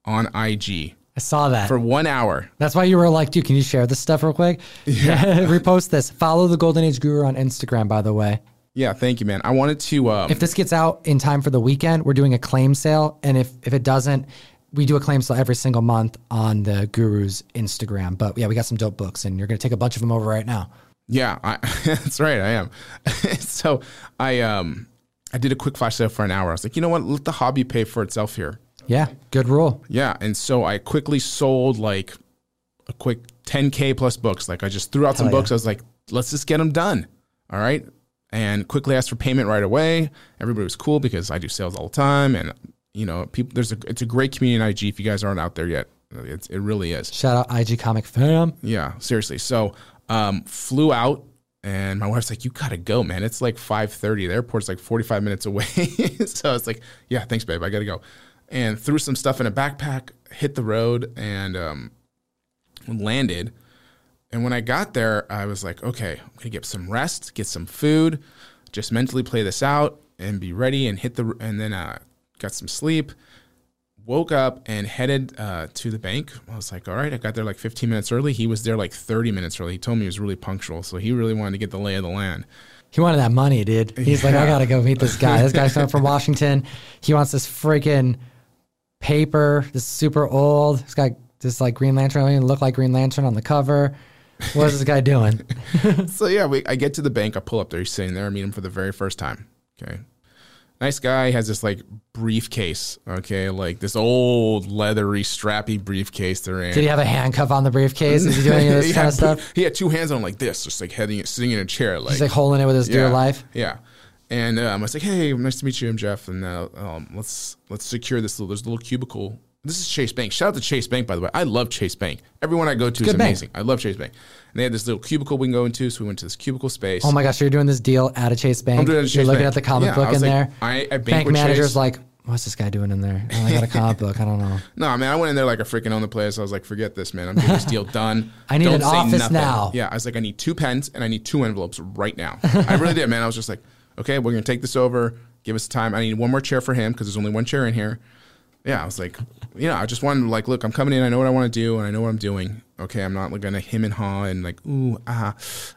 on IG I saw that. for one hour. That's why you were like, dude, can you share this stuff real quick? Yeah. Repost this. Follow the Golden Age Guru on Instagram, by the way. Yeah, thank you, man. I wanted to. Um, If this gets out in time for the weekend, we're doing a claim sale. And if, if it doesn't, we do a claim sale every single month on the Guru's Instagram. But yeah, we got some dope books, and you're going to take a bunch of them over right now. Yeah, I, that's right. I am. so I um I did a quick flash sale for an hour. I was like, you know what? Let the hobby pay for itself here. Yeah, good rule. Yeah, and so I quickly sold like a quick 10k plus books. Like I just threw out some yeah. books. I was like, let's just get them done. All right, and quickly asked for payment right away. Everybody was cool because I do sales all the time, and you know, people. There's a it's a great community in IG. If you guys aren't out there yet, it's, it really is. Shout out IG Comic Fam. Yeah, seriously. So um, flew out, and my wife's like, "You gotta go, man. It's like 5:30. The airport's like 45 minutes away." so I was like, "Yeah, thanks, babe. I gotta go." And threw some stuff in a backpack, hit the road, and um, landed. And when I got there, I was like, "Okay, I'm gonna get some rest, get some food, just mentally play this out, and be ready." And hit the and then uh, got some sleep woke up and headed uh, to the bank. I was like, all right, I got there like 15 minutes early. He was there like 30 minutes early. He told me he was really punctual. So he really wanted to get the lay of the land. He wanted that money, dude. He's like, I gotta go meet this guy. This guy's coming from Washington. He wants this freaking paper. This super old. He's got this like Green Lantern. I mean it look like Green Lantern on the cover. What is this guy doing? so yeah, we, I get to the bank. I pull up there. He's sitting there. I meet him for the very first time. Okay. Nice guy has this like briefcase, okay, like this old leathery, strappy briefcase they're in. Did he have a handcuff on the briefcase? Is he doing this He kind of stuff? He had two hands on him like this, just like heading, sitting in a chair, like He's like holding it with his dear life. Yeah. And um, I was like, "Hey, nice to meet you, I'm Jeff, and uh, um, let's let's secure this little. There's a little cubicle. This is Chase Bank. Shout out to Chase Bank, by the way. I love Chase Bank. Everyone I go to is good bank. amazing. I love Chase Bank. And they had this little cubicle we can go into, so we went to this cubicle space. Oh my gosh, you're doing this deal at a Chase Bank. I'm doing it at you're looking Bank. at the comic Yeah, I book in was like, there. I- I bank bank with manager's Chase. like, what's this guy doing in there? Oh, I got a comic book. I don't know. No, I mean, I went in there like I freaking own the place. I was like, forget this, man. I'm getting this deal done. I need an say office now. Yeah, I was like, I need two pens and I need two envelopes right now. I really did, man. I was just like, okay, we're gonna take this over. Give us time. I need one more chair for him because there's only one chair in here. Yeah, I was like, you know, I just wanted to like, look, I'm coming in. I know what I want to do and I know what I'm doing. Okay, I'm not like gonna him and haw and like, ooh, ah,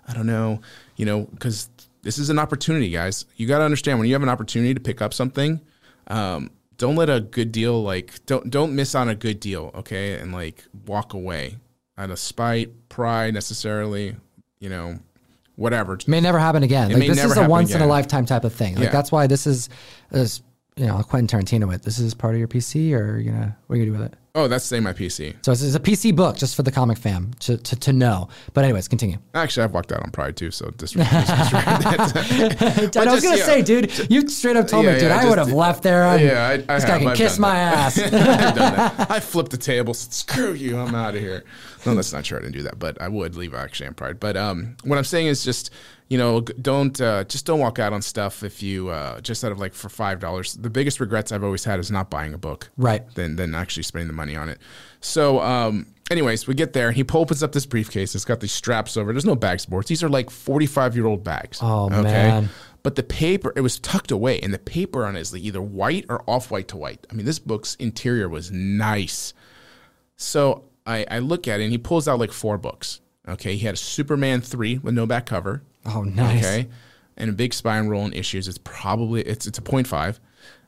I don't know, you know, because this is an opportunity, guys. You got to understand when you have an opportunity to pick up something. Um, don't let a good deal like don't don't miss on a good deal, okay? And like walk away out of spite, pride, necessarily, you know, whatever. May never happen again. Like this is a happen once-in-a-lifetime type of thing. Like Yeah. that's why this is, is you know, Quentin Tarantino. It. This is part of your PC, or you know, what are you gonna do with it? Oh, that's the same my PC. So it's, it's a PC book just for the comic fam to, to, to know. But anyways, continue. Actually, I've walked out on pride too, so that. I was gonna yeah. say, dude, you straight up told Yeah, me, dude, yeah, I would have left there. On, Yeah, I- I this guy can I've kiss my ass. I've done that. I flipped the table. Said, Screw you! I'm out of here. No, that's not true. I didn't do that, but I would leave actually on pride. But um, what I'm saying is just you know don't uh, just don't walk out on stuff if you uh, just out of like for five dollars. The biggest regrets I've always had is not buying a book. Right. Than than actually spending the money on it. So um. Anyways, we get there. And he opens up this briefcase. It's got these straps over. There's no bag sports. These are like 45 year old bags. Oh, man. But the paper, it was tucked away, and the paper on it is either white or off white to white. I mean, this book's interior was nice. So I, I look at it, and he pulls out like four books. Okay, he had a Superman three with no back cover. Oh, nice. Okay, and a big spine roll in issues. It's probably it's it's a five,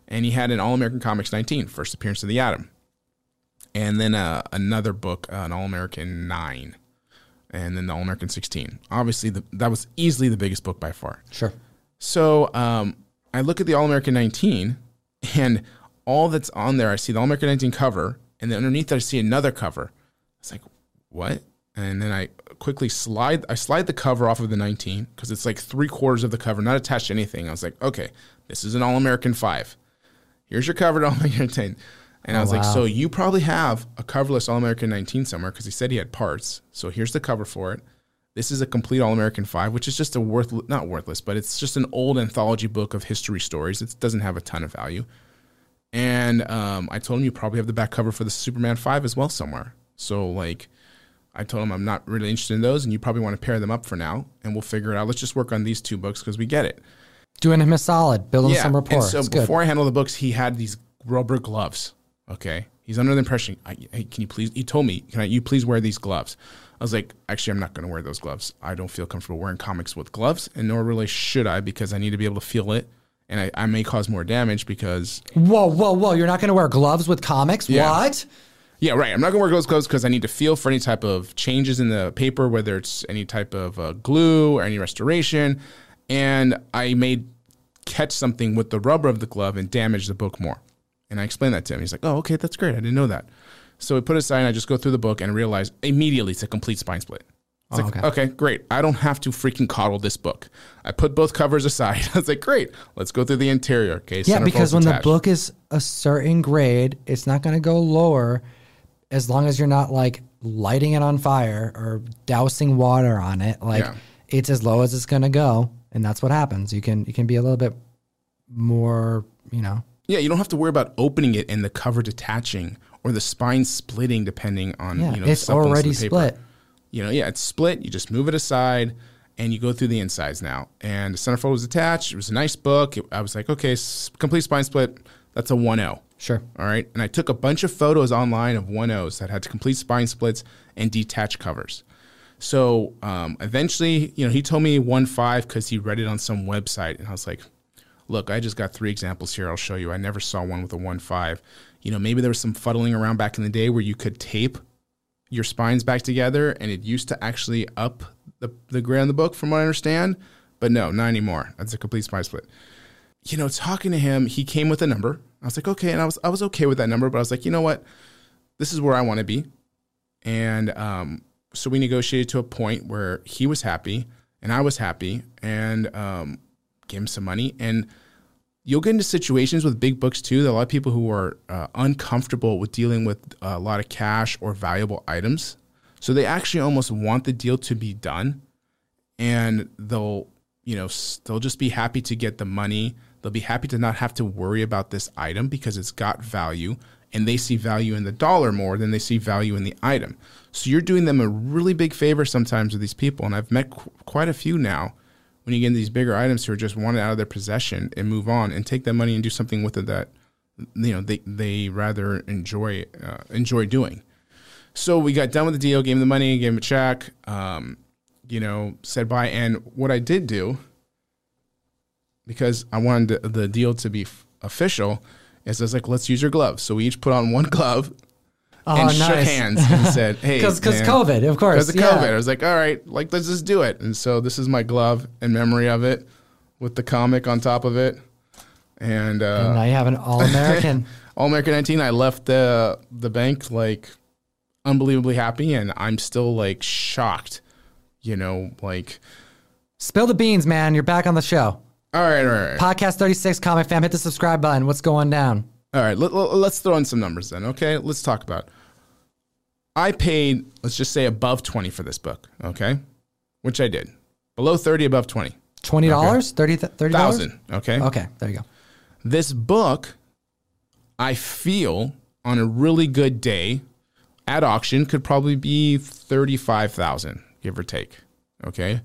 and he had an All American Comics 19, first appearance of the Atom, and then uh, another book, uh, an All American nine, and then the All American 16. Obviously, the, that was easily the biggest book by far. Sure. So um, I look at the All American 19, and all that's on there, I see the All American 19 cover, and then underneath I see another cover. It's like, what? And then I quickly slide, I slide the cover off of the 19 because it's like three quarters of the cover, not attached to anything. I was like, okay, this is an All American 5. Here's your cover to All American 19. And I was like, so you probably have a coverless All American 19 somewhere because he said he had parts. So here's the cover for it. This is a complete All American 5, which is just a worth not worthless, but it's just an old anthology book of history stories. It doesn't have a ton of value. And um, I told him you probably have the back cover for the Superman 5 as well somewhere. So like I told him I'm not really interested in those and you probably want to pair them up for now and we'll figure it out. Let's just work on these two books because we get it. Doing him a solid, building some rapport. And so it's good. before I handle the books, he had these rubber gloves. Okay. He's under the impression, I, hey, can you please, he told me, can I, you please wear these gloves? I was like, actually, I'm not going to wear those gloves. I don't feel comfortable wearing comics with gloves, and nor really should I because I need to be able to feel it. And I, I may cause more damage because, Whoa, whoa, whoa! You're not going to wear gloves with comics? Yeah. What? Yeah, right. I'm not going to wear those gloves because I need to feel for any type of changes in the paper, whether it's any type of uh, glue or any restoration. And I may catch something with the rubber of the glove and damage the book more. And I explained that to him. He's like, oh, okay, that's great. I didn't know that. So we put it aside and I just go through the book and realize immediately it's a complete spine split. It's Oh, like, okay. okay. great. I don't have to freaking coddle this book. I put both covers aside. I was like, great. Let's go through the interior. Okay. Yeah, because when attached. the book is a certain grade, it's not going to go lower as long as you're not like lighting it on fire or dousing water on it. Like Yeah. it's as low as it's going to go, and that's what happens. You can you can be a little bit more, you know. Yeah, you don't have to worry about opening it and the cover detaching or the spine splitting depending on Yeah, you know it's already split. You know, yeah, it's split. You just move it aside and you go through the insides now. And the centerfold was attached. It was a nice book. It- I was like, okay, s- complete spine split. That's a 1L. Sure. All right. And I took a bunch of photos online of 1Os that had complete spine splits and detached covers. So um, eventually, you know, he told me 1.5 because he read it on some website. And I was like, look, I just got three examples here. I'll show you. I never saw one with a 1.5. You know, maybe there was some fuddling around back in the day where you could tape your spines back together and it used to actually up the, the grade on the book from what I understand. But no, not anymore. That's a complete spine split. you know, talking to him, he came with a number. I was like, okay, and I was I was okay with that number, but I was like, you know what, this is where I want to be, and um, so we negotiated to a point where he was happy and I was happy, and um, gave him some money. And you'll get into situations with big books too. That a lot of people who are uh, uncomfortable with dealing with a lot of cash or valuable items, so they actually almost want the deal to be done, and they'll you know they'll just be happy to get the money. They'll be happy to not have to worry about this item because it's got value and they see value in the dollar more than they see value in the item. So you're doing them a really big favor sometimes with these people. And I've met qu- quite a few now when you get these bigger items who are just wanted out of their possession and move on and take that money and do something with it that you know they they rather enjoy uh, enjoy doing. So we got done with the deal, gave him the money, gave him a check, um, you know, said bye. And what I did do, because I wanted the, the deal to be f- official, is I was like, let's use your gloves. So we each put on one glove Oh, and shook hands and said, hey, Because COVID, of course. because of yeah. COVID. I was like, all right, like let's just do it. And so this is my glove in memory of it, with the comic on top of it, and uh, And now you have an all American. All American 19. I left the the bank like unbelievably happy, and I'm still like shocked. You know, like Spill the beans, man. You're back on the show. All right, all right, Podcast 36, Comic Fam. Hit the subscribe button. What's going down? all right. Let, let's throw in some numbers then. Okay, let's talk about. It. I paid, let's just say, above 20 for this book. Okay, which I did. Below 30, above 20. $20? $30? $30? Thousand. Okay. Okay, there you go. this book i feel on a really good day at auction could probably be 35000 give or take okay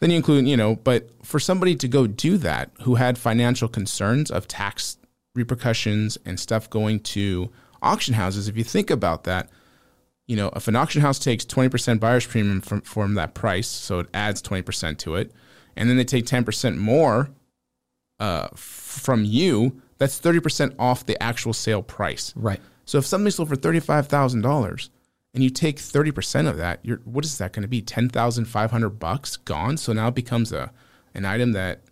then you include you know but for somebody to go do that who had financial concerns of tax repercussions and stuff going to auction houses if you think about that you know if an auction house takes 20% buyer's premium from, from that price so it adds 20% to it and then they take 10% more uh, from you, that's 30% off the actual sale price. Right. So if something sold for $35,000 and you take 30% of that, you're, what is that going to be? 10,500 bucks gone. So now it becomes a, an item that,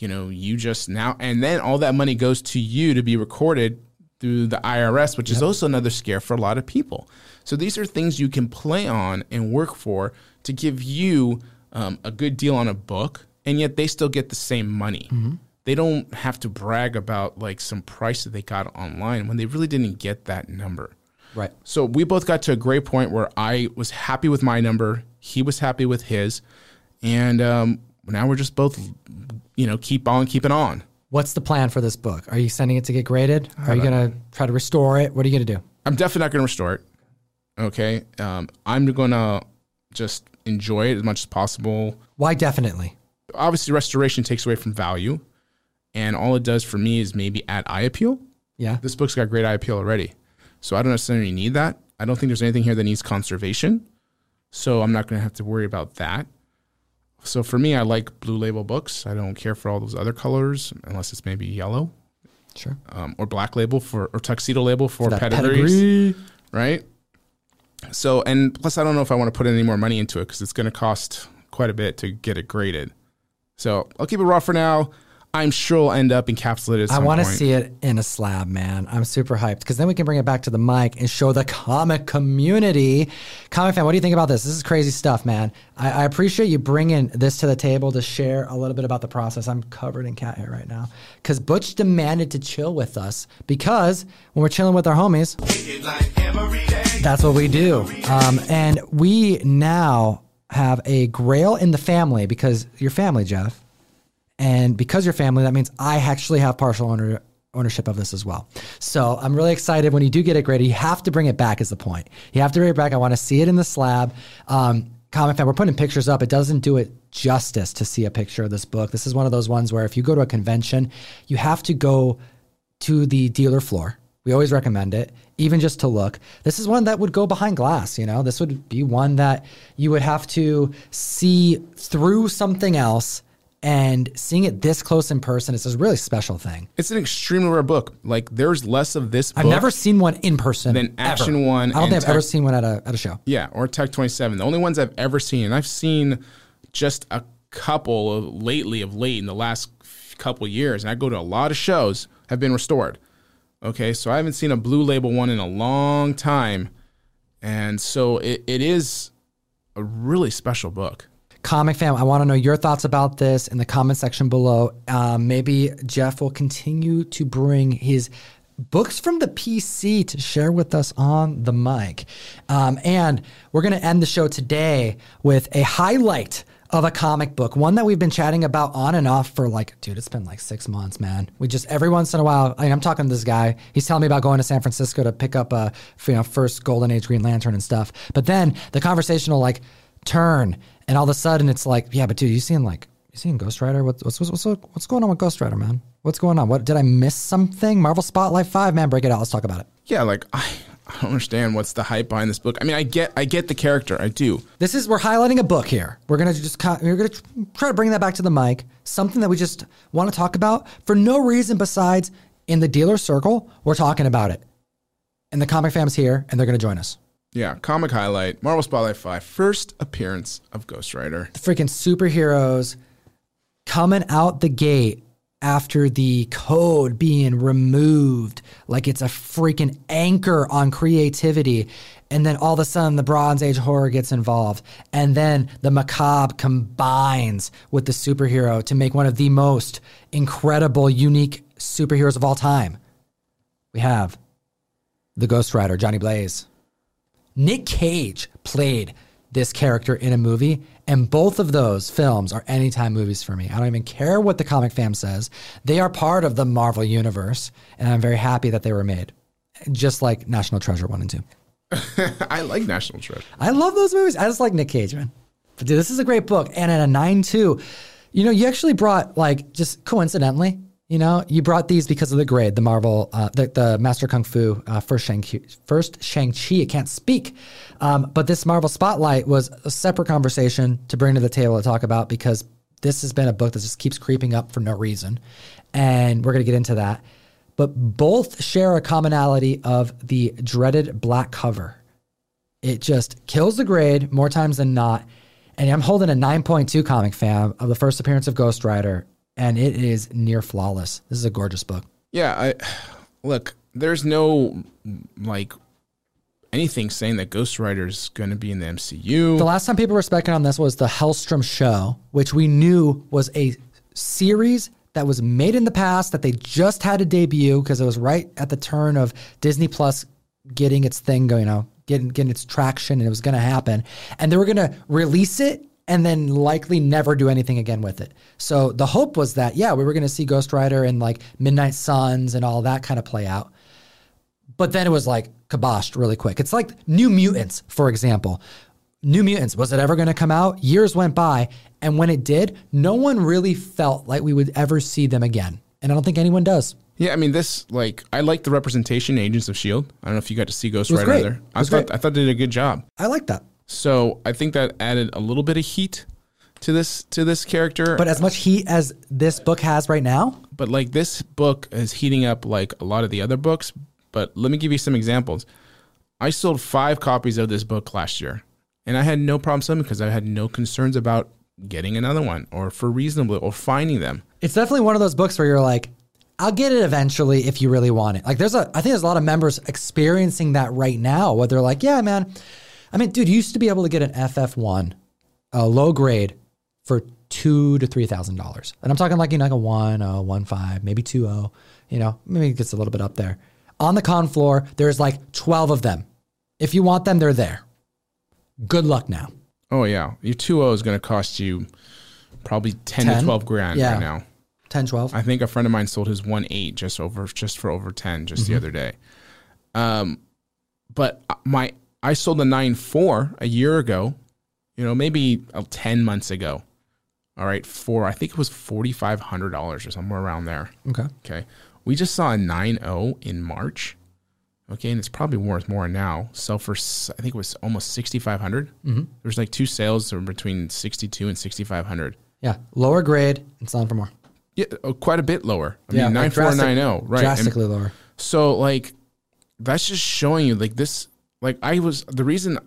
you know, you just now, and then all that money goes to you to be recorded through the IRS, which is also another scare for a lot of people. So these are things you can play on and work for to give you um, a good deal on a book, and yet they still get the same money. They don't have to brag about like some price that they got online when they really didn't get that number. Right. So we both got to a great point where I was happy with my number, he was happy with his, and um, now we're just both, you know, keep on keeping on. What's the plan for this book? Are you sending it to get graded? Are you going to try to restore it? What are you going to do? I'm definitely not going to restore it. Okay, um, I'm going to just enjoy it as much as possible. Why definitely? Obviously, restoration takes away from value, and all it does for me is maybe add eye appeal. Yeah. This book's got great eye appeal already, so I don't necessarily need that. I don't think there's anything here that needs conservation, so I'm not going to have to worry about that. So for me, I like blue label books. I don't care for all those other colors unless it's maybe yellow Sure. um, or black label for or tuxedo label for, pedigrees, pedigree. right? So and plus, I don't know if I want to put any more money into it because it's going to cost quite a bit to get it graded. So I'll keep it raw for now. I'm sure it'll end up encapsulated. At I want to see it in a slab, man. I'm super hyped because then we can bring it back to the mic and show the comic community. Comic fan, what do you think about this? This is crazy stuff, man. I, I appreciate you bringing this to the table to share a little bit about the process. I'm covered in cat hair right now because Butch demanded to chill with us because when we're chilling with our homies, that's what we do. Um, and we now have a grail in the family because your family, Jeff. And because you're family, that means I actually have partial owner, ownership of this as well. So I'm really excited when you do get it graded. You have to bring it back, is the point. You have to bring it back. I want to see it in the slab. Um, Comic fan, we're putting pictures up. It doesn't do it justice to see a picture of this book. This is one of those ones where if you go to a convention, you have to go to the dealer floor. We always recommend it, even just to look. This is one that would go behind glass, you know? This would be one that you would have to see through something else and seeing it this close in person is a really special thing. It's an extremely rare book. Like there's less of this. I've never seen one in person. Than ever. Action One I don't think I've ever seen one at a at a show. Yeah, or Tech 27. The only ones I've ever seen, and I've seen just a couple of lately of late in the last couple years, and I go to a lot of shows, have been restored. Okay, so I haven't seen a blue label one in a long time, and so it, it is a really special book. Comic fam, I want to know your thoughts about this in the comment section below. Um, maybe Jeff will continue to bring his books from the PC to share with us on the mic. Um, and we're going to end the show today with a highlight of a comic book, one that we've been chatting about on and off for like, dude, it's been like six months, man. We just every once in a while, I I'm talking to this guy. He's telling me about going to San Francisco to pick up a you know first Golden Age Green Lantern and stuff. But then the conversation will like turn, and all of a sudden it's like, yeah, but dude, you seeing like you seeing Ghost Rider? What's what's what's what's going on with Ghost Rider, man? What's going on? What did I miss something? Marvel Spotlight Five, man, break it out. Let's talk about it. Yeah, like I, I don't understand what's the hype behind this book. I mean, I get I get the character, I do. This is we're highlighting a book here. We're gonna just we're gonna try to bring that back to the mic. Something that we just want to talk about for no reason besides in the dealer circle. We're talking about it, and the comic fam's here, and they're gonna join us. Yeah, comic highlight, Marvel Spotlight 5, first appearance of Ghost Rider. The freaking superheroes coming out the gate after the code being removed, like it's a freaking anchor on creativity. And then all of a sudden, the Bronze Age horror gets involved. And then the macabre combines with the superhero to make one of the most incredible, unique superheroes of all time. We have the Ghost Rider, Johnny Blaze. Nick Cage played this character in a movie, and both of those films are anytime movies for me. I don't even care what the comic fam says. They are part of the Marvel universe, and I'm very happy that they were made. Just like National Treasure 1 and 2. I like National Treasure. I love those movies. I just like Nick Cage, man. But dude, this is a great book. And at a 9 2, you know, you actually brought, like, just coincidentally, you know, you brought these because of the grade, the Marvel, uh, the, the Master Kung Fu, uh, first Shang-Chi, first Shang-Chi, I can't speak. Um, but this Marvel Spotlight was a separate conversation to bring to the table to talk about because this has been a book that just keeps creeping up for no reason. And we're going to get into that. But both share a commonality of the dreaded black cover. It just kills the grade more times than not. And I'm holding a 9.2 comic fam of the first appearance of Ghost Rider, and it is near flawless. This is a gorgeous book. Yeah, I look, there's no like anything saying that Ghost Rider is going to be in the MCU. The last time people were speculating on this was the Helstrom show, which we knew was a series that was made in the past that they just had to debut because it was right at the turn of Disney Plus getting its thing going, you know, getting getting its traction, and it was going to happen, and they were going to release it and then likely never do anything again with it. So the hope was that yeah, we were going to see Ghost Rider and like Midnight Suns and all that kind of play out. But then it was like kiboshed really quick. It's like New Mutants, for example. New Mutants, was it ever going to come out? Years went by, and when it did, no one really felt like we would ever see them again. And I don't think anyone does. Yeah, I mean this like I like the representation Agents of Shield. I don't know if you got to see Ghost Rider great. there. I was thought great. I thought they did a good job. I like that. So I think that added a little bit of heat to this to this character. But as much heat as this book has right now, but like this book is heating up like a lot of the other books. But let me give you some examples. I sold five copies of this book last year, and I had no problem selling because I had no concerns about getting another one or for reasonable or finding them. it's definitely one of those books where you're like, I'll get it eventually if you really want it. Like there's a, I think there's a lot of members experiencing that right now where they're like, yeah, man. I mean, dude, you used to be able to get an FF1, a low grade, for two to three thousand dollars, and I'm talking like you know like a one, a one five, maybe two oh. You know, maybe it gets a little bit up there. On the con floor, there's like twelve of them. If you want them, they're there. Good luck now. Oh yeah, your two O is going to cost you probably ten, 10? to twelve grand Yeah. right now. 10, 12. I think a friend of mine sold his one eight just over just for over ten just Mm-hmm. the other day. Um, but my I sold a nine four a year ago, you know maybe uh, ten months ago. All right, for I think it was forty five hundred dollars or somewhere around there. Okay. Okay, we just saw a nine zero in March. Okay, and it's probably worth more now. Sell for I think it was almost 6,500. Mm-hmm. There's like two sales between sixty two and sixty five hundred. Yeah. Lower grade and selling for more. Yeah, uh, quite a bit lower. I Yeah, mean, nine like drastic- nine zero, right? And Drastically lower. so like, that's just showing you like this. Like I was the reason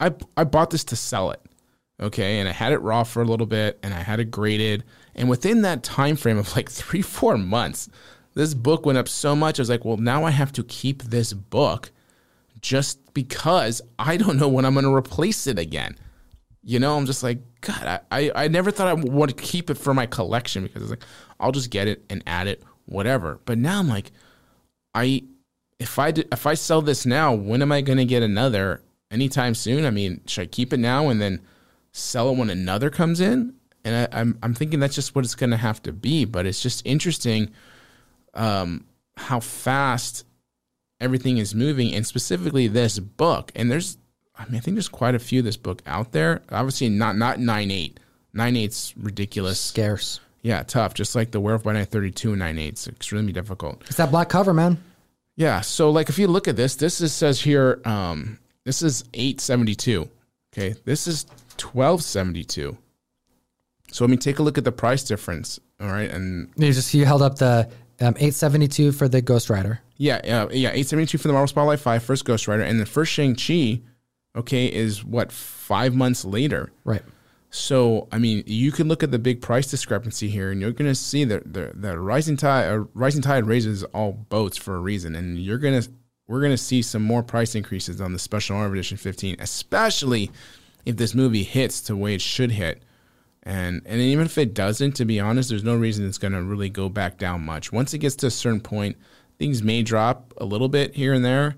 I I bought this to sell it, okay, and I had it raw for a little bit, and I had it graded, And within that time frame of like three, four months, this book went up so much. I was like, well, now I have to keep this book just because I don't know when I'm going to replace it again. You know, I'm just like, God, I, I, I never thought I would want to keep it for my collection because it's like, I'll just get it and add it, whatever. But now I'm like, I, if I, if I sell this now, when am I going to get another anytime soon? I mean, should I keep it now and then sell it when another comes in? And I, I'm, I'm thinking that's just what it's going to have to be. But it's just interesting um, how fast everything is moving, and specifically this book. And there's, I mean, I think there's quite a few of this book out there. Obviously, not not nine eight. Nine eight's ridiculous. Scarce. Yeah, tough. Just like the Werewolf by Night 32 and nine eight. It's extremely difficult. It's that black cover, man. Yeah. So like if you look at this, this is says here, um, this is 872. Okay. This is 1272. So let me take a look at the price difference. All right. And You just you held up the um, 872 for the Ghost Rider. yeah, uh, yeah, 872 for the Marvel Spotlight 5, first Ghost Rider. And the first Shang-Chi, okay, is what, five months later. Right. So, I mean, you can look at the big price discrepancy here, and you're going to see that the, the rising tide, uh, rising tide raises all boats for a reason, and you're going to, we're going to see some more price increases on the Special Marvel Edition 15, especially if this movie hits the way it should hit, and and even if it doesn't, to be honest, there's no reason it's going to really go back down much. Once it gets to a certain point, things may drop a little bit here and there,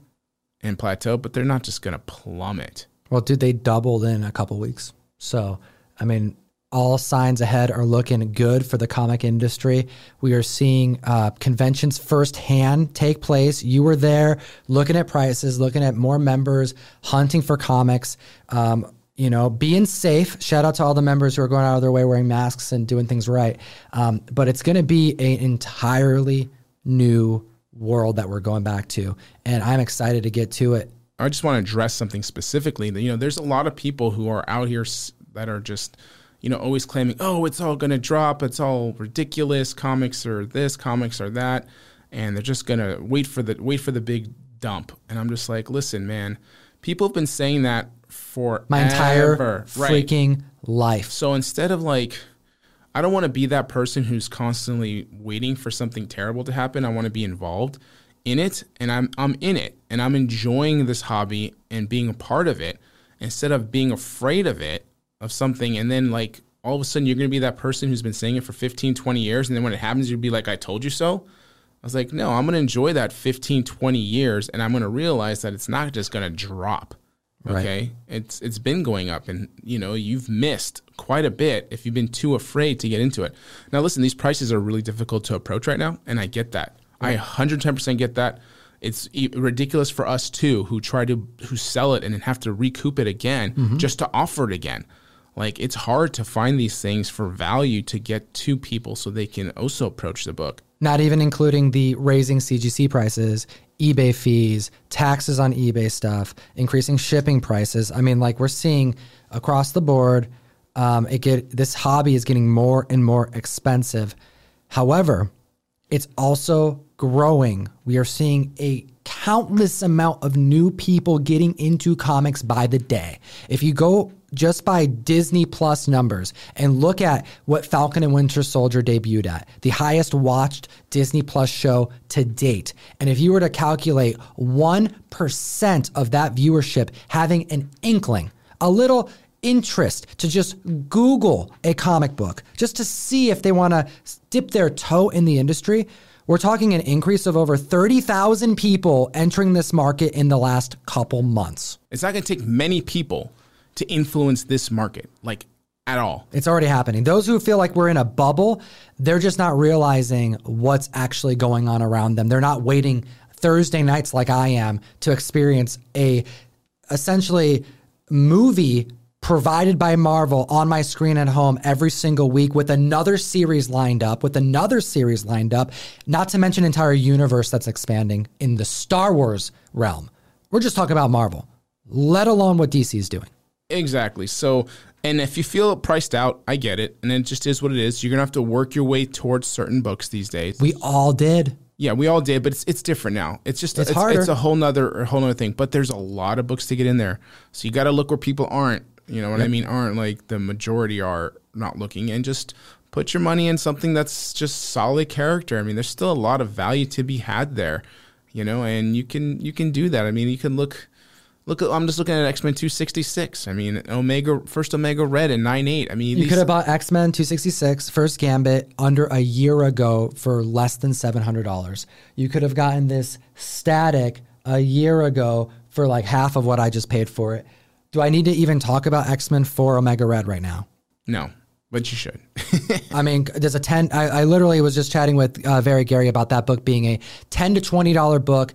and plateau, but they're not just going to plummet. Well, dude, they doubled in a couple weeks. So, I mean, all signs ahead are looking good for the comic industry. We are seeing uh, conventions firsthand take place. You were there looking at prices, looking at more members, hunting for comics. Um, you know, being safe. Shout out to all the members who are going out of their way wearing masks and doing things right. Um, but it's going to be an entirely new world that we're going back to. And I'm excited to get to it. I just want to address something specifically. You know, there's a lot of people who are out here s- that are just, you know, always claiming, "Oh, it's all going to drop. It's all ridiculous. Comics are this, comics are that," and they're just going to wait for the wait for the big dump. And I'm just like, listen, man, people have been saying that for My entire right. freaking life. So instead of like, I don't want to be that person who's constantly waiting for something terrible to happen. I want to be involved in it, and I'm I'm in it, and I'm enjoying this hobby and being a part of it. Instead of being afraid of it, of something, and then like all of a sudden you're going to be that person who's been saying it for 15, 20 years, and then when it happens, you'll be like, I told you so. I was like, no, I'm going to enjoy that 15, 20 years, and I'm going to realize that it's not just going to drop. Right. Okay, it's it's been going up, and you know you've missed quite a bit if you've been too afraid to get into it. Now, listen, these prices are really difficult to approach right now, and I get that. I 110% get that. It's ridiculous for us too, who try to who sell it and then have to recoup it again mm-hmm. just to offer it again. Like it's hard to find these things for value to get to people so they can also approach the book. Not even including the raising CGC prices, eBay fees, taxes on eBay stuff, increasing shipping prices. I mean, like we're seeing across the board, um, it get this hobby is getting more and more expensive. However, it's also growing. We are seeing a countless amount of new people getting into comics by the day. If you go just by Disney Plus numbers and look at what Falcon and Winter Soldier debuted at, the highest watched Disney Plus show to date. And if you were to calculate 1% of that viewership having an inkling, a little interest to just Google a comic book just to see if they want to dip their toe in the industry. We're talking an increase of over 30,000 people entering this market in the last couple months. It's not going to take many people to influence this market, like at all. It's already happening. Those who feel like we're in a bubble, they're just not realizing what's actually going on around them. They're not waiting Thursday nights like I am to experience a essentially movie provided by Marvel on my screen at home every single week with another series lined up, with another series lined up, not to mention entire universe that's expanding in the Star Wars realm. We're just talking about Marvel, let alone what DC is doing. Exactly. So, and if you feel priced out, I get it. And it just is what it is. You're going to have to work your way towards certain books these days. We all did. Yeah, we all did, but it's it's different now. It's just It's it's, harder. it's a whole nother a whole nother thing. But there's a lot of books to get in there, so you got to look where people aren't. You know what I mean? Aren't like the majority are not looking, and just put your money in something that's just solid character. I mean, there's still a lot of value to be had there, you know, and you can you can do that. I mean, you can look look I'm just looking at X-Men 266. I mean, Omega first Omega Red and 98. I mean, You could have bought X Men 266 First Gambit under a year ago for less than $700. You could have gotten this static a year ago for like half of what I just paid for it. Do I need to even talk about X Men 4 Omega Red right now? no, but you should. I mean, there's a 10. I, I literally was just chatting with uh, Very Gary about that book being a 10 to $20 book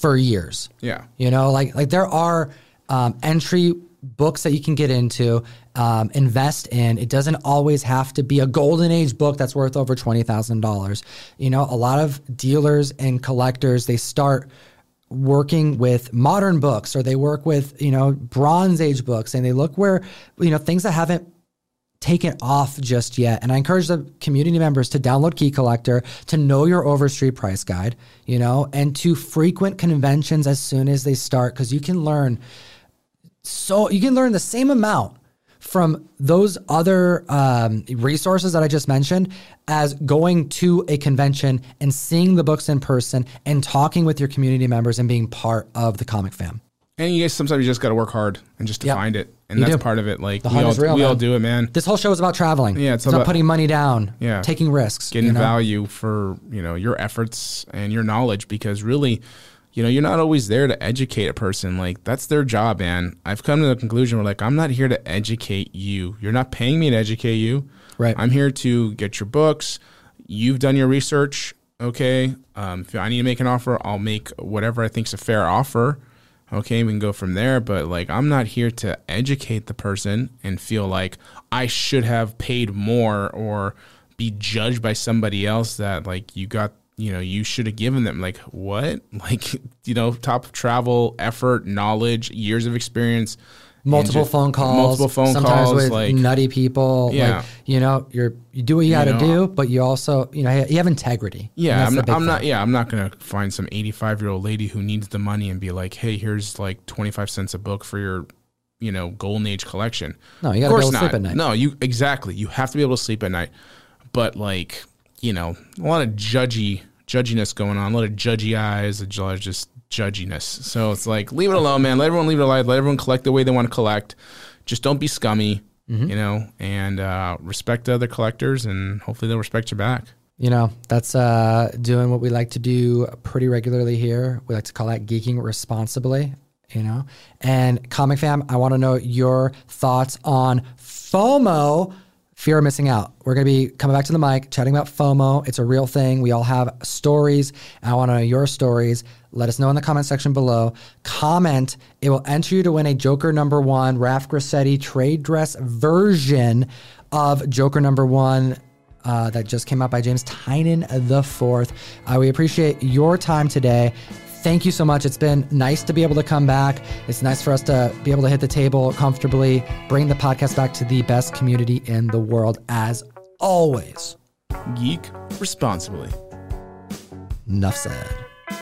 for years. yeah. You know, like like there are um, entry books that you can get into, um, invest in. It doesn't always have to be a golden age book that's worth over twenty thousand dollars. You know, a lot of dealers and collectors they start working with modern books or they work with you know bronze age books and they look where you know things that haven't taken off just yet. And I encourage the community members to download Key Collector, to know your Overstreet price guide, you know, and to frequent conventions as soon as they start because you can learn so you can learn the same amount from those other um, resources that I just mentioned as going to a convention and seeing the books in person and talking with your community members and being part of the comic fam. And you guys sometimes you just got to work hard and just to Yep. find it. And You that's do. part of it. Like we all real, we all do it, man. This whole show is about traveling. Yeah, it's it's, about, about- putting money down, Yeah. taking risks, getting you know? value for you know your efforts and your knowledge because really you know you're not always there to educate a person like that's their job man i've come to the conclusion where like i'm not here to educate you you're not paying me to educate you Right. i'm here to get your books you've done your research okay um, if i need to make an offer i'll make whatever i think's a fair offer okay we can go from there but like i'm not here to educate the person and feel like i should have paid more or be judged by somebody else that like you got you know you should have given them. Like what? Like you know top travel effort knowledge years of experience multiple just- phone calls, multiple phone sometimes calls with like nutty people. Yeah. Like, you know, you're you do what you got to do, but you also you know you have integrity. Yeah, I'm, not, I'm not. Yeah, I'm not gonna find some 85 year old lady who needs the money and be like, "Hey, here's like 25 cents a book for your, you know, golden age collection." No, you gotta be able to sleep at night. No, you exactly. You have to be able to sleep at night. But like, you know, a lot of judgy judginess going on, a lot of judgy eyes, a lot of just judginess. So it's like, leave it alone, man. Let everyone leave it alone. Let everyone collect the way they want to collect. Just don't be scummy, Mm-hmm. you know, and uh, respect other collectors, and hopefully they'll respect you back. You know, that's uh, doing what we like to do pretty regularly here. We like to call that geeking responsibly. You know, and comic fam, I want to know your thoughts on FOMO. Fear of missing out. We're going to be coming back to the mic, chatting about FOMO. It's a real thing. We all have stories. I want to know your stories. Let us know in the comment section below. Comment. It will enter you to win a Joker number one Raf Grassetti trade dress version of Joker number one uh, that just came out by James Tynion the fourth. Uh, we appreciate your time today. Thank you so much. It's been nice to be able to come back. It's nice for us to be able to hit the table comfortably, bring the podcast back to the best community in the world as always. Geek responsibly. Enough said.